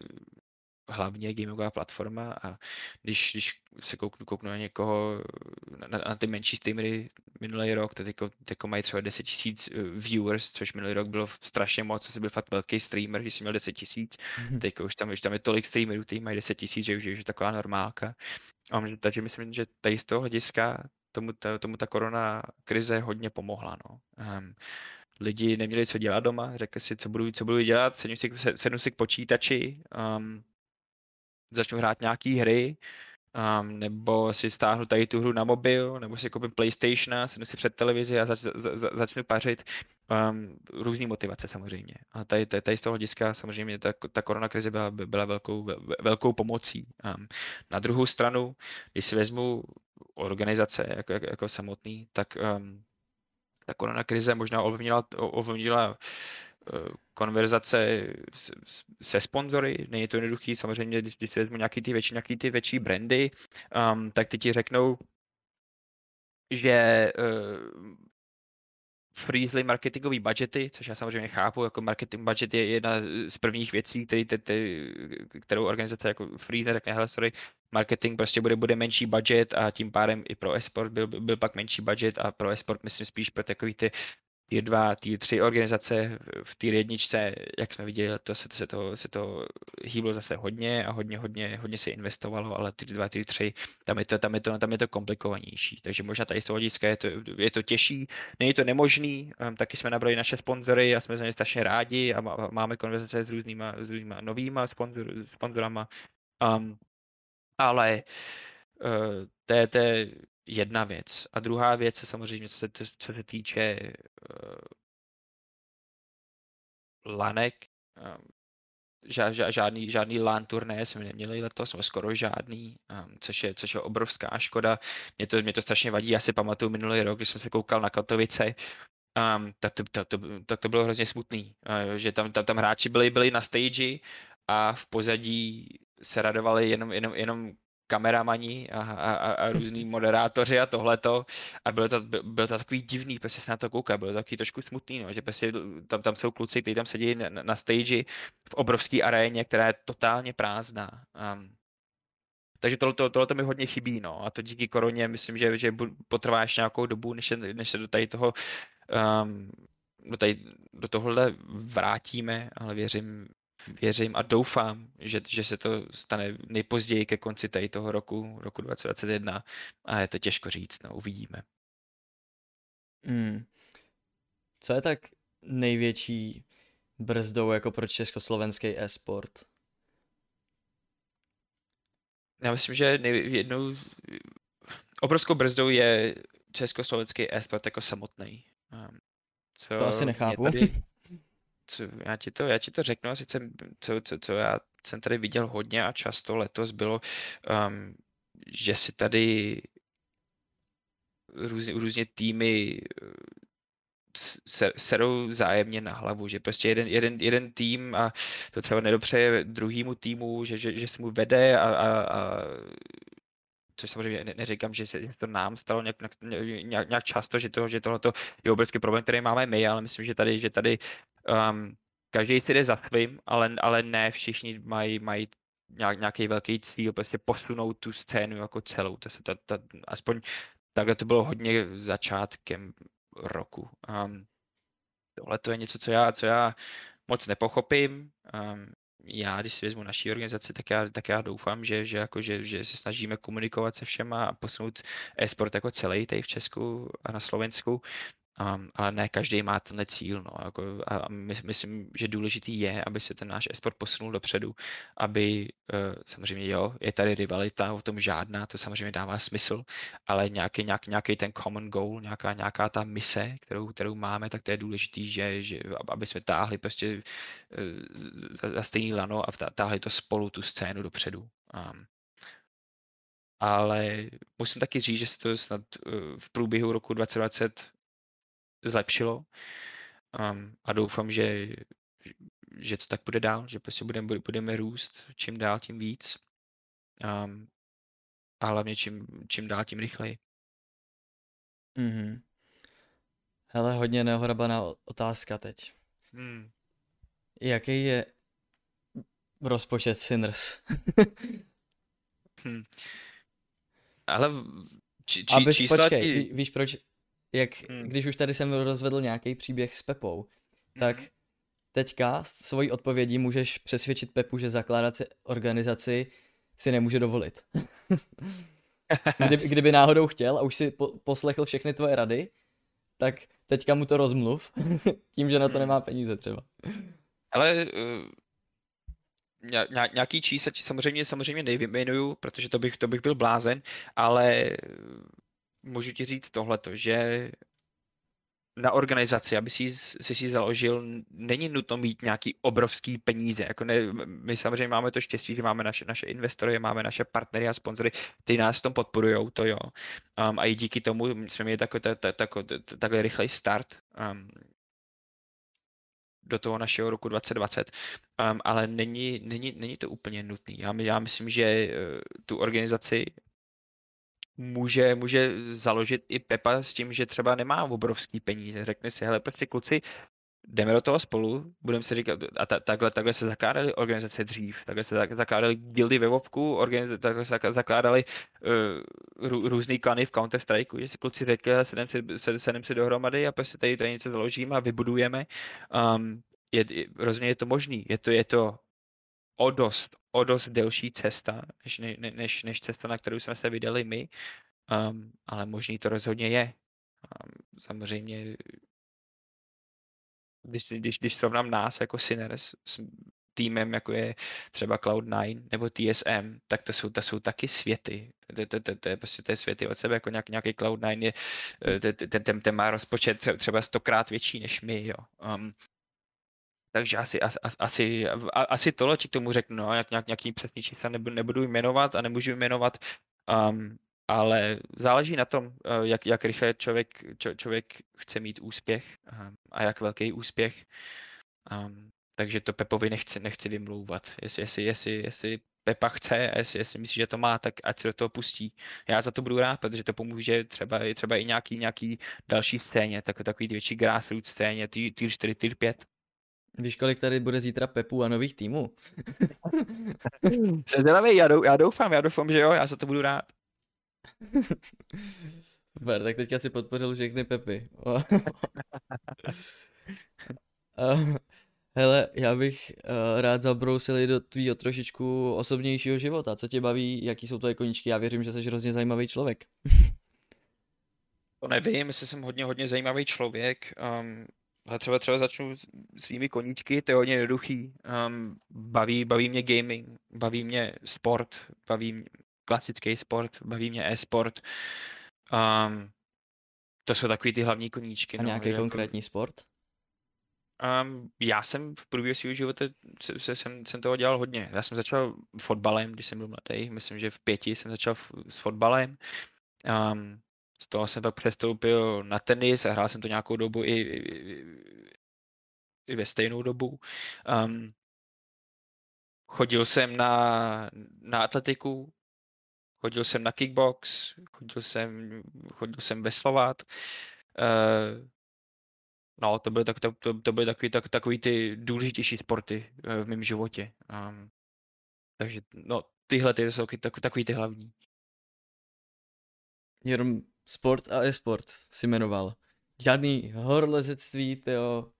hlavně gamingová platforma a když, když se kouknu, kouknu na někoho, na, na ty menší streamery minulý rok, teď jako, jako mají třeba 10 tisíc eh, viewers, což minulý rok bylo strašně moc, jsi byl fakt velký streamer, když jsi měl 10 tisíc, mm-hmm. [LAUGHS] teď už tam, už tam je tolik streamerů, kteří mají 10 tisíc, že už je taková normálka. A takže myslím, že tady z toho hlediska tomu ta, tomu ta korona krize hodně pomohla. No. Um, lidi neměli co dělat doma, řekli si, co budu, co budu dělat, sednu si, sednu si k počítači, um, začnu hrát nějaký hry, um, nebo si stáhnu tady tu hru na mobil, nebo si koupím PlayStation, sednu si před televizi a zač, za, začnu pařit. Um, různý motivace samozřejmě. A tady, tady, tady z toho hlediska samozřejmě ta, ta korona krize byla, byla velkou, velkou pomocí. Um, na druhou stranu, když si vezmu organizace jako, jako, jako samotný, tak um, ta korona krize možná ovlivnila, ovlivnila konverzace se sponzory, není to jednoduchý, samozřejmě, když, když si vezmu nějaký ty větší, nějaký ty větší brandy, um, tak ty ti řeknou, že uh, freezely marketingový budgety, což já samozřejmě chápu, jako marketing budget je jedna z prvních věcí, který te, te, kterou organizace jako freeze řekne, hele, sorry, marketing prostě bude, bude menší budget a tím pádem i pro esport byl, byl pak menší budget a pro esport myslím spíš pro takový ty tier 2, tier 3 organizace v tier jedničce, jak jsme viděli, to se, to, se, to, se to hýblo zase hodně a hodně, hodně, hodně se investovalo, ale tier 2, tier 3, tam je to, tam je to, tam je to komplikovanější. Takže možná tady z toho hlediska je to, je to těžší, není to nemožný, um, taky jsme nabrali naše sponzory a jsme za ně strašně rádi a má, máme konverzace s různýma, s různýma novýma sponzor, sponzorama. Um, ale uh, to je, to je jedna věc. A druhá věc je samozřejmě, co se, co se týče uh, lanek, um, ža, ža, žádný, žádný LAN turné jsme neměli letos, jsme skoro žádný, um, což, je, což je obrovská škoda. Mě to, mě to strašně vadí, já si pamatuju minulý rok, když jsem se koukal na Katovice, um, tak, to, tak, to, tak to bylo hrozně smutný, uh, že tam, tam, tam hráči byli, byli na stage a v pozadí se radovali jenom, jenom, jenom kameramani a, a, a různý moderátoři a tohleto. A bylo to, bylo to takový divný, prostě se na to kouká, bylo to takový trošku smutný, no, že prostě tam, tam jsou kluci, kteří tam sedí na, na stage v obrovské aréně, která je totálně prázdná. Um, takže tohle, tohle to mi hodně chybí, no. A to díky koroně myslím, že, že potrvá ještě nějakou dobu, než se, než se do tady toho um, do, tady, do tohohle vrátíme, ale věřím, věřím a doufám, že, že se to stane nejpozději ke konci tady toho roku, roku 2021, a je to těžko říct, no, uvidíme. Hmm. Co je tak největší brzdou jako pro československý e-sport? Já myslím, že nej, jednou obrovskou brzdou je československý e-sport jako samotný. Co to asi nechápu. Tady, [LAUGHS] co, já, ti to, já ti to řeknu, a sice co, co, co já jsem tady viděl hodně a často letos bylo, um, že si tady různě, různě týmy uh, se, serou zájemně na hlavu, že prostě jeden, jeden, jeden tým a to třeba nedopřeje druhýmu týmu, že, že, že se mu vede a, a, a což samozřejmě ne, neříkám, že se že to nám stalo nějak, nějak, nějak často, že, to, že tohle je obrovský problém, který máme my, ale myslím, že tady, že tady um, každý si jde za svým, ale, ale ne všichni mají, mají nějak, nějaký velký cíl, prostě posunout tu scénu jako celou. To se ta, ta, aspoň takhle to bylo hodně začátkem roku. Um, tohle to je něco, co já, co já moc nepochopím. Um, já, když si vezmu naší organizaci, tak já, tak já doufám, že, že, jako, že, že se snažíme komunikovat se všema a posunout e-sport jako celý tady v Česku a na Slovensku. Ale ne každý má tenhle cíl. No, jako, a my, myslím, že důležitý je, aby se ten náš esport posunul dopředu, aby uh, samozřejmě jo, je tady rivalita, o tom žádná, to samozřejmě dává smysl, ale nějaký, nějak, nějaký ten common goal, nějaká, nějaká ta mise, kterou, kterou máme, tak to je důležitý, že, že aby jsme táhli prostě uh, za, za stejný lano a táhli to spolu tu scénu dopředu. Um, ale musím taky říct, že se to snad uh, v průběhu roku 2020 zlepšilo um, a doufám, že, že to tak bude dál, že prostě budeme, budeme růst čím dál, tím víc um, a hlavně čím, čím dál, tím rychleji. Mhm. Hele, hodně neohrabaná otázka teď. Hmm. Jaký je rozpočet Sinners? hmm. Ale či, či, Abys, čísla počkej, ví, víš proč, jak hmm. když už tady jsem rozvedl nějaký příběh s Pepou, tak hmm. teďka s svojí odpovědí můžeš přesvědčit Pepu, že zakládat si organizaci si nemůže dovolit. [LAUGHS] kdyby, kdyby náhodou chtěl a už si po, poslechl všechny tvoje rady, tak teďka mu to rozmluv, [LAUGHS] tím, že na to hmm. nemá peníze třeba. Ale uh, nějaký čísla ti samozřejmě, samozřejmě nevyjmenuju, protože to bych, to bych byl blázen, ale můžu ti říct tohleto, že na organizaci, aby si, si si založil, není nutno mít nějaký obrovský peníze. Jako ne, my samozřejmě máme to štěstí, že máme naše, naše investory, máme naše partnery a sponzory, ty nás v tom podporují, to jo. Um, a i díky tomu jsme měli takový, tak, tak, tak, takhle rychlej start um, do toho našeho roku 2020, um, ale není, není, není to úplně nutný. Já, já myslím, že uh, tu organizaci může, může založit i Pepa s tím, že třeba nemá obrovský peníze. Řekne si, hele, prostě kluci, jdeme do toho spolu, budeme si říkat, a ta, takhle, takhle se zakládaly organizace dřív, takhle se zakládaly guildy ve Vovku, takhle se zakládaly uh, rů, různý klany v Counter-Strike, že si kluci řekli, sedem si, sedem si dohromady a prostě tady, tady něco založíme a vybudujeme. Um, je, je, rozhodně je to možný, je to, je to o dost, o dost delší cesta, než, ne, než, než cesta, na kterou jsme se vydali my, um, ale možný to rozhodně je. Um, samozřejmě, když, když, když srovnám nás jako Sinners s týmem, jako je třeba Cloud9 nebo TSM, tak to jsou, to jsou taky světy. To, to, to, to, je prostě ty světy od sebe, jako nějak, nějaký Cloud9 je, ten, ten, ten má rozpočet třeba stokrát větší než my, jo. Um, takže asi, asi, asi, asi tohle ti k tomu řeknu, no, jak, nějak, nějaký přesný čísla nebudu, nebudu jmenovat a nemůžu jmenovat, um, ale záleží na tom, uh, jak, jak rychle člověk, čo, člověk chce mít úspěch um, a jak velký úspěch. Um, takže to Pepovi nechci, nechci vymlouvat. Jestli, jestli, jestli, jestli Pepa chce a jestli, jestli myslí, že to má, tak ať se do toho pustí. Já za to budu rád, protože to pomůže třeba, třeba i nějaký, nějaký další scéně, tak, takový větší grassroots scéně, tier 4, tier 5. Víš, kolik tady bude zítra Pepu a nových týmů? Jsem zvědavý, já, dou, já doufám, já doufám, že jo, já za to budu rád. Super, tak teďka si podpořil všechny Pepy. [LAUGHS] hele, já bych uh, rád zabrousil i do tvýho trošičku osobnějšího života. Co tě baví, jaký jsou tvoje koníčky? Já věřím, že jsi hrozně zajímavý člověk. to nevím, jestli jsem hodně, hodně zajímavý člověk. Um, ale třeba třeba začnu svými koníčky, to je hodně jednoduchý. Um, baví, baví mě gaming, baví mě sport, baví mě klasický sport, baví mě e-sport. Um, to jsou takový ty hlavní koníčky. A no, nějaký jako, konkrétní sport? Um, já jsem v průběhu svého života se, se, jsem, jsem toho dělal hodně. Já jsem začal fotbalem, když jsem byl mladý. Myslím, že v pěti jsem začal f, s fotbalem. Um, z toho jsem pak přestoupil na tenis a hrál jsem to nějakou dobu i, i, i ve stejnou dobu. Um, chodil jsem na, na atletiku, chodil jsem na kickbox, chodil jsem, chodil jsem veslovat. Uh, no, to byly, tak, to, to, byly takový, tak, takový ty důležitější sporty uh, v mém životě. Um, takže no, tyhle ty jsou tak, takový ty hlavní. Jenom sport a e-sport si jmenoval. žádný horolezectví, jo.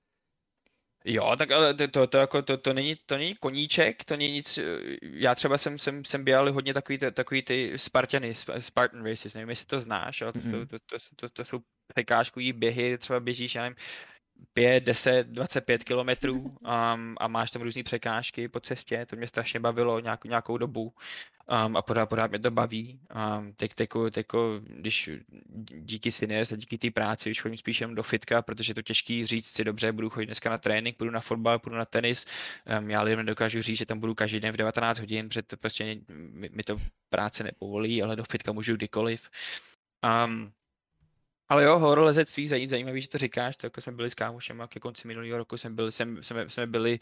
Jo, tak ale to, to, to, jako, to, to, není, to není koníček, to není nic, já třeba jsem, jsem, jsem běhal hodně takový, takový ty Spartany, Spartan races, nevím, jestli to znáš, ale to, mm-hmm. jsou, to, to, to, to jsou překážkový běhy, třeba běžíš, já nevím, 5, 10, 25 kilometrů [LAUGHS] um, a máš tam různé překážky po cestě, to mě strašně bavilo nějak, nějakou dobu um, a pořád, pořád mě to baví. Um, teď, teko, teko, když díky Sinners a díky té práci už chodím spíš jenom do fitka, protože je to těžký říct si dobře, budu chodit dneska na trénink, budu na fotbal, budu na tenis. Um, já lidem nedokážu říct, že tam budu každý den v 19 hodin, protože to prostě mi, mi to práce nepovolí, ale do fitka můžu kdykoliv. Um, ale jo, horolezectví, zajímavý, že to říkáš, to jako jsme byli s kámošem a ke konci minulého roku jsem byl, jsem, jsme, jsme byli,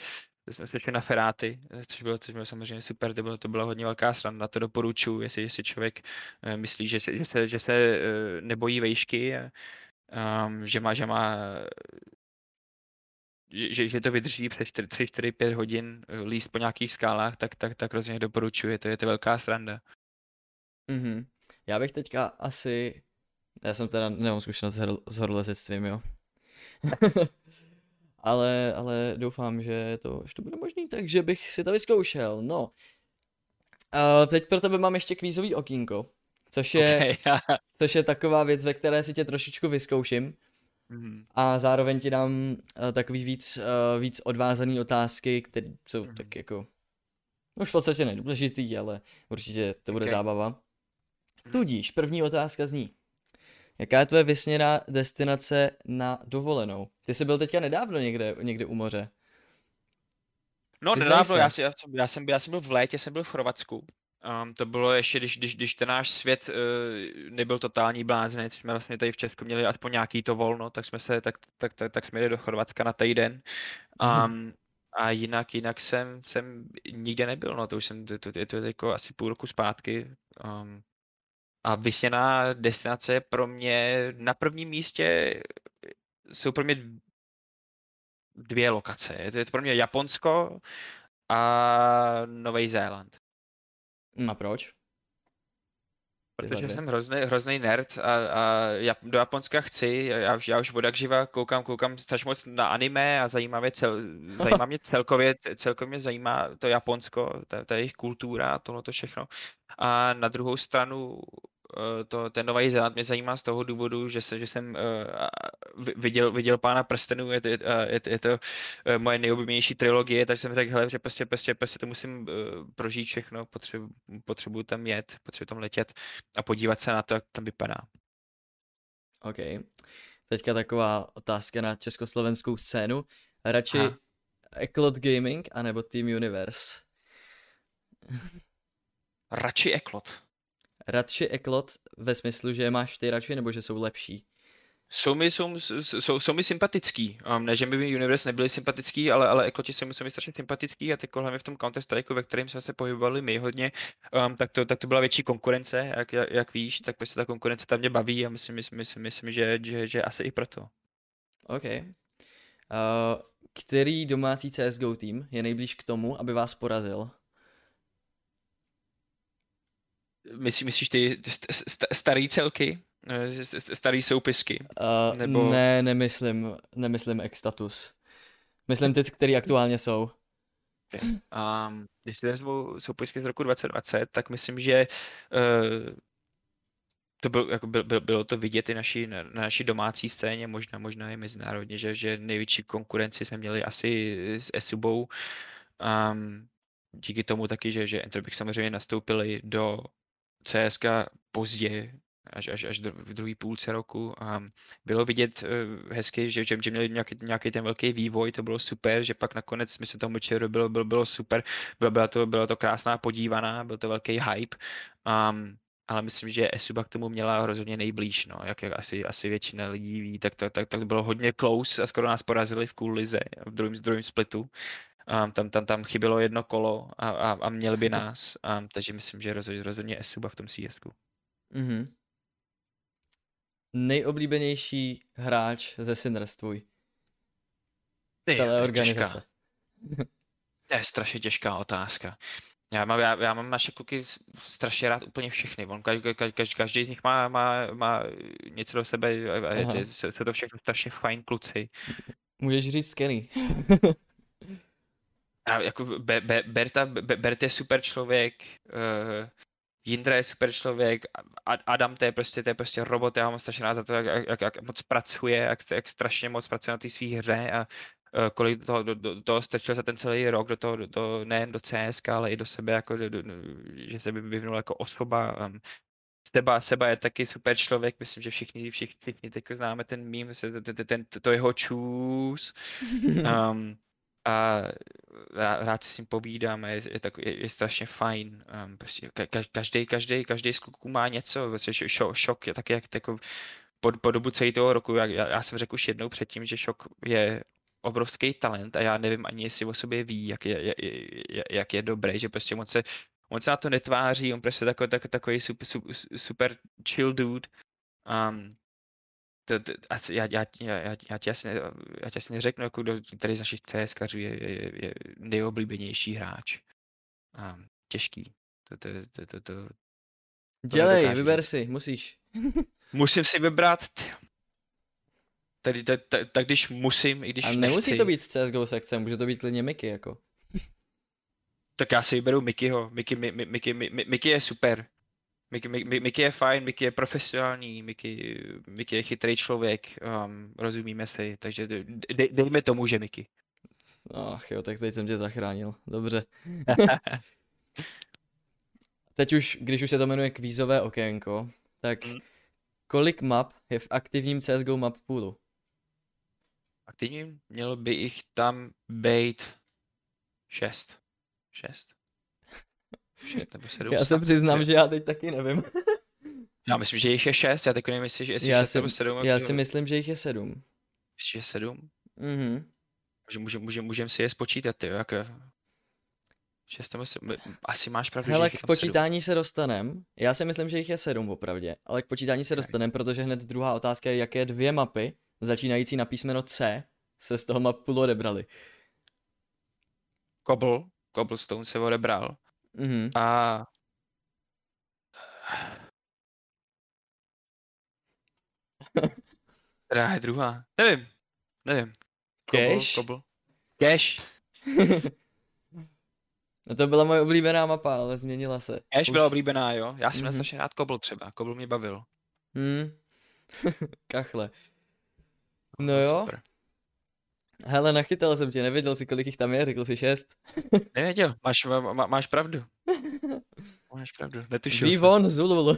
jsme šli na Feráty, což bylo, což bylo samozřejmě super, to bylo, to byla hodně velká sranda, to doporučuji, jestli, jestli člověk uh, myslí, že, že se, že se uh, nebojí vejšky, um, že má, že má že, že to vydrží přes 3, 4, 5 hodin eh, líst po nějakých skálách, tak, tak, tak rozhodně doporučuji, to je to velká sranda. Mm-hmm. Já bych teďka asi já jsem teda nemám zkušenost s horolezectvím, jo. [LAUGHS] ale, ale doufám, že to, že to bude možný, takže bych si to vyzkoušel, no. A teď pro tebe mám ještě kvízový okýnko, což je, okay. což je taková věc, ve které si tě trošičku vyzkouším. Mm. A zároveň ti dám uh, takový víc, uh, víc odvázaný otázky, které jsou mm. tak jako už v podstatě nedůležitý, ale určitě to bude okay. zábava. Mhm. Tudíž první otázka zní. Jaká je tvoje vysněná destinace na dovolenou? Ty jsi byl teďka nedávno někde, někde u moře. No Přiznaj nedávno, já, si, já, jsem, já, jsem, já jsem byl v létě, jsem byl v Chorvatsku. Um, to bylo ještě, když, když, když ten náš svět uh, nebyl totální blázenec, jsme vlastně tady v Česku měli aspoň nějaký to volno, tak jsme se, tak, tak, tak, tak jsme jeli do Chorvatska na týden. Um, a jinak, jinak jsem, jsem nikde nebyl, no to už jsem, to, to, to, to je jako asi půl roku zpátky. Um, a vysněná destinace pro mě na prvním místě jsou pro mě dvě lokace. Je to pro mě Japonsko a Nový Zéland. A proč? Protože jsem hrozný, hrozný nerd a, a já do Japonska chci, já, já už vodak živa koukám, koukám strašně moc na anime a zajímá mě, cel, [LAUGHS] zajímá mě celkově, celkově zajímá to Japonsko, ta, ta jejich kultura, tohle to všechno. A na druhou stranu to, ten Nový Zéland mě zajímá z toho důvodu, že, se, že jsem uh, viděl, viděl Pána prstenů, je, to, je, je, je to uh, moje nejoblíbenější trilogie, takže jsem řekl, hele, že prostě, prostě, prostě to musím uh, prožít všechno, potřebuji, potřebuji tam jet, potřebuji tam letět a podívat se na to, jak tam vypadá. OK. Teďka taková otázka na československou scénu. Radši Aha. Eklot Gaming anebo Team Universe? Radši Eklot radši eklot ve smyslu, že máš ty radši, nebo že jsou lepší? Jsou mi, jsou, jsou, jsou mi sympatický. Um, ne, že by Universe nebyli sympatický, ale, ale ekloti jsou mi, jsou mi strašně sympatický a teď hlavně v tom Counter Strike, ve kterém jsme se pohybovali my hodně, um, tak, to, tak to byla větší konkurence, jak, jak, jak víš, tak prostě ta konkurence tam mě baví a myslím, myslím, myslím, myslím že, že, že asi i proto. OK. Uh, který domácí CSGO tým je nejblíž k tomu, aby vás porazil? Myslí, myslíš ty staré celky? Staré soupisky? Uh, Nebo... Ne, nemyslím, nemyslím Extatus. Myslím ty, které aktuálně jsou. Okay. Um, když si vezmu soupisky z roku 2020, tak myslím, že uh, to byl, jako byl, byl, bylo to vidět i naší, na, na naší domácí scéně, možná, možná i mezinárodně, že, že největší konkurenci jsme měli asi s Esubou. Um, díky tomu taky, že, že Entropik samozřejmě nastoupili do CSK pozdě, až, až, až v druhé půlce roku a bylo vidět uh, hezky, že, že, že měli nějaký, nějaký ten velký vývoj, to bylo super, že pak nakonec, myslím, tomu čeru bylo, bylo, bylo super, bylo, byla, to, bylo to krásná podívaná, byl to velký hype, um, ale myslím, že Esuba k tomu měla rozhodně nejblíž, no, jak, jak asi, asi většina lidí ví, tak to, tak, tak bylo hodně close a skoro nás porazili v cool lize, v druhém, druhém splitu. Um, tam, tam, tam chybělo jedno kolo a, a, a měl by nás, um, takže myslím, že rozhodně, rozhodně Esuba v tom cs mm-hmm. Nejoblíbenější hráč ze Sinners tvůj? Ty, celé organizace. To je strašně těžká otázka. Já mám, já, já mám naše kluky strašně rád úplně všechny. On, každý, každý, každý z nich má, má, má něco do sebe a je, se, se to všechno strašně fajn kluci. Můžeš říct Kenny. [LAUGHS] a jako Be, Be, Berta, Be, Bert je super člověk, uh, Jindra je super člověk, Adam to je prostě, to je prostě robot, já mám strašně rád za to, jak, jak, jak moc pracuje, jak, jak strašně moc pracuje na té své hře a uh, kolik toho, do, do, toho strčil za ten celý rok, do toho, do toho nejen do CS, ale i do sebe, jako, do, do, že se by vyvinul jako osoba. Um, Seba, Seba je taky super člověk, myslím, že všichni, všichni, všichni teď známe ten mím, ten, ten, ten, to jeho čus. [LAUGHS] Um, a rád si s ním povídám, je, je, tak, je, je strašně fajn. Um, prostě ka, každý, každý, každý z kluků má něco, prostě šok, šok je taky jak jako po, po dobu celého toho roku, já, já, jsem řekl už jednou předtím, že šok je obrovský talent a já nevím ani, jestli o sobě ví, jak je, jak, jak je dobrý, že prostě moc se, moc se na to netváří, on prostě takový, tak, takový super, super, super chill dude. Um, to, to, asi, já, já, já, já, ti asi, ne, já ti asi neřeknu, jako kdo tady z našich CSkařů je, je, je nejoblíbenější hráč. Um, těžký. To, to, to, to, to, Dělej, vyber si, musíš. [LAUGHS] Musím si vybrat. Tady, tak, tak, tak když musím, i když A nemusí nechci. to být CSGO sekce, může to být klidně Mickey, jako. Tak já si vyberu Mickeyho. Mickey, Mickey, Mickey, Mickey, Mickey je super. Mickey, Mickey, Mickey je fajn, Mickey je profesionální, Mickey, Mickey je chytrý člověk, um, rozumíme si, takže dej, dejme tomu, že Mickey. Ach jo, tak teď jsem tě zachránil, dobře. [LAUGHS] teď už, když už se to jmenuje kvízové okénko, tak hmm. kolik map je v aktivním CSGO map poolu? Aktivním? Mělo by jich tam být šest. Šest? 6 nebo 7. Já se přiznám, že já teď taky nevím. [LAUGHS] já myslím, že jich je 6, já teď nevím, jestli, jestli já 6 si, nebo 7. Já si myslím, že jich je 7. Myslíš, že 7? Mhm. Můžeme můžem, můžem, můžem si je spočítat, jo, jak 6 nebo 7, asi máš pravdu, Hele, že k počítání 7. se dostanem. Já si myslím, že jich je 7 opravdě, ale k počítání se dostanem, protože hned druhá otázka je, jaké dvě mapy, začínající na písmeno C, se z toho mapu odebrali. Cobble, Cobblestone se odebral. Mm-hmm. A která je druhá? Nevím. Nevím. Cash? Kobl, Cash. [LAUGHS] no to byla moje oblíbená mapa, ale změnila se. Cash Už... byla oblíbená, jo. Já jsem mm-hmm. strašně rád Kobl třeba. Kobl mě bavil. Hmm. [LAUGHS] Kachle. No jo. Super. Hele, nachytal jsem tě, nevěděl si, kolik jich tam je, řekl si šest. [LAUGHS] Nevěděl, máš, má, máš pravdu. [LAUGHS] Máš pravdu, netušil Ví von, Zulul. [LAUGHS]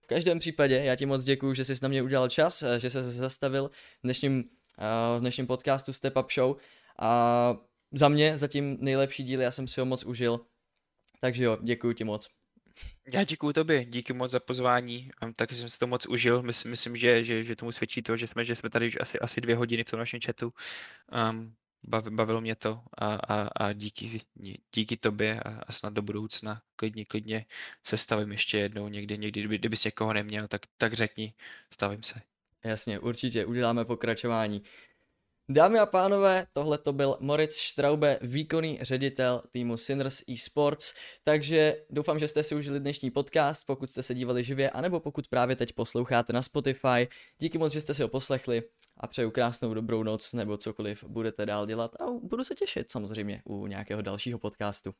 v každém případě, já ti moc děkuju, že jsi na mě udělal čas, že se zastavil v dnešním, uh, v dnešním podcastu Step Up Show. A za mě zatím nejlepší díl, já jsem si ho moc užil. Takže jo, děkuju ti moc. Já děkuji tobě, díky moc za pozvání, taky jsem si to moc užil, myslím, myslím že, že, že tomu svědčí to, že jsme, že jsme tady už asi, asi dvě hodiny v tom našem chatu. Um, bavilo mě to a, a, a díky, díky tobě a, a snad do budoucna klidně, klidně se stavím ještě jednou někdy, někdy, kdyby, kdybys někoho neměl, tak, tak řekni, stavím se. Jasně, určitě, uděláme pokračování. Dámy a pánové, tohle to byl Moritz Straube, výkonný ředitel týmu Sinners eSports, takže doufám, že jste si užili dnešní podcast, pokud jste se dívali živě, anebo pokud právě teď posloucháte na Spotify. Díky moc, že jste si ho poslechli a přeju krásnou dobrou noc, nebo cokoliv budete dál dělat a budu se těšit samozřejmě u nějakého dalšího podcastu.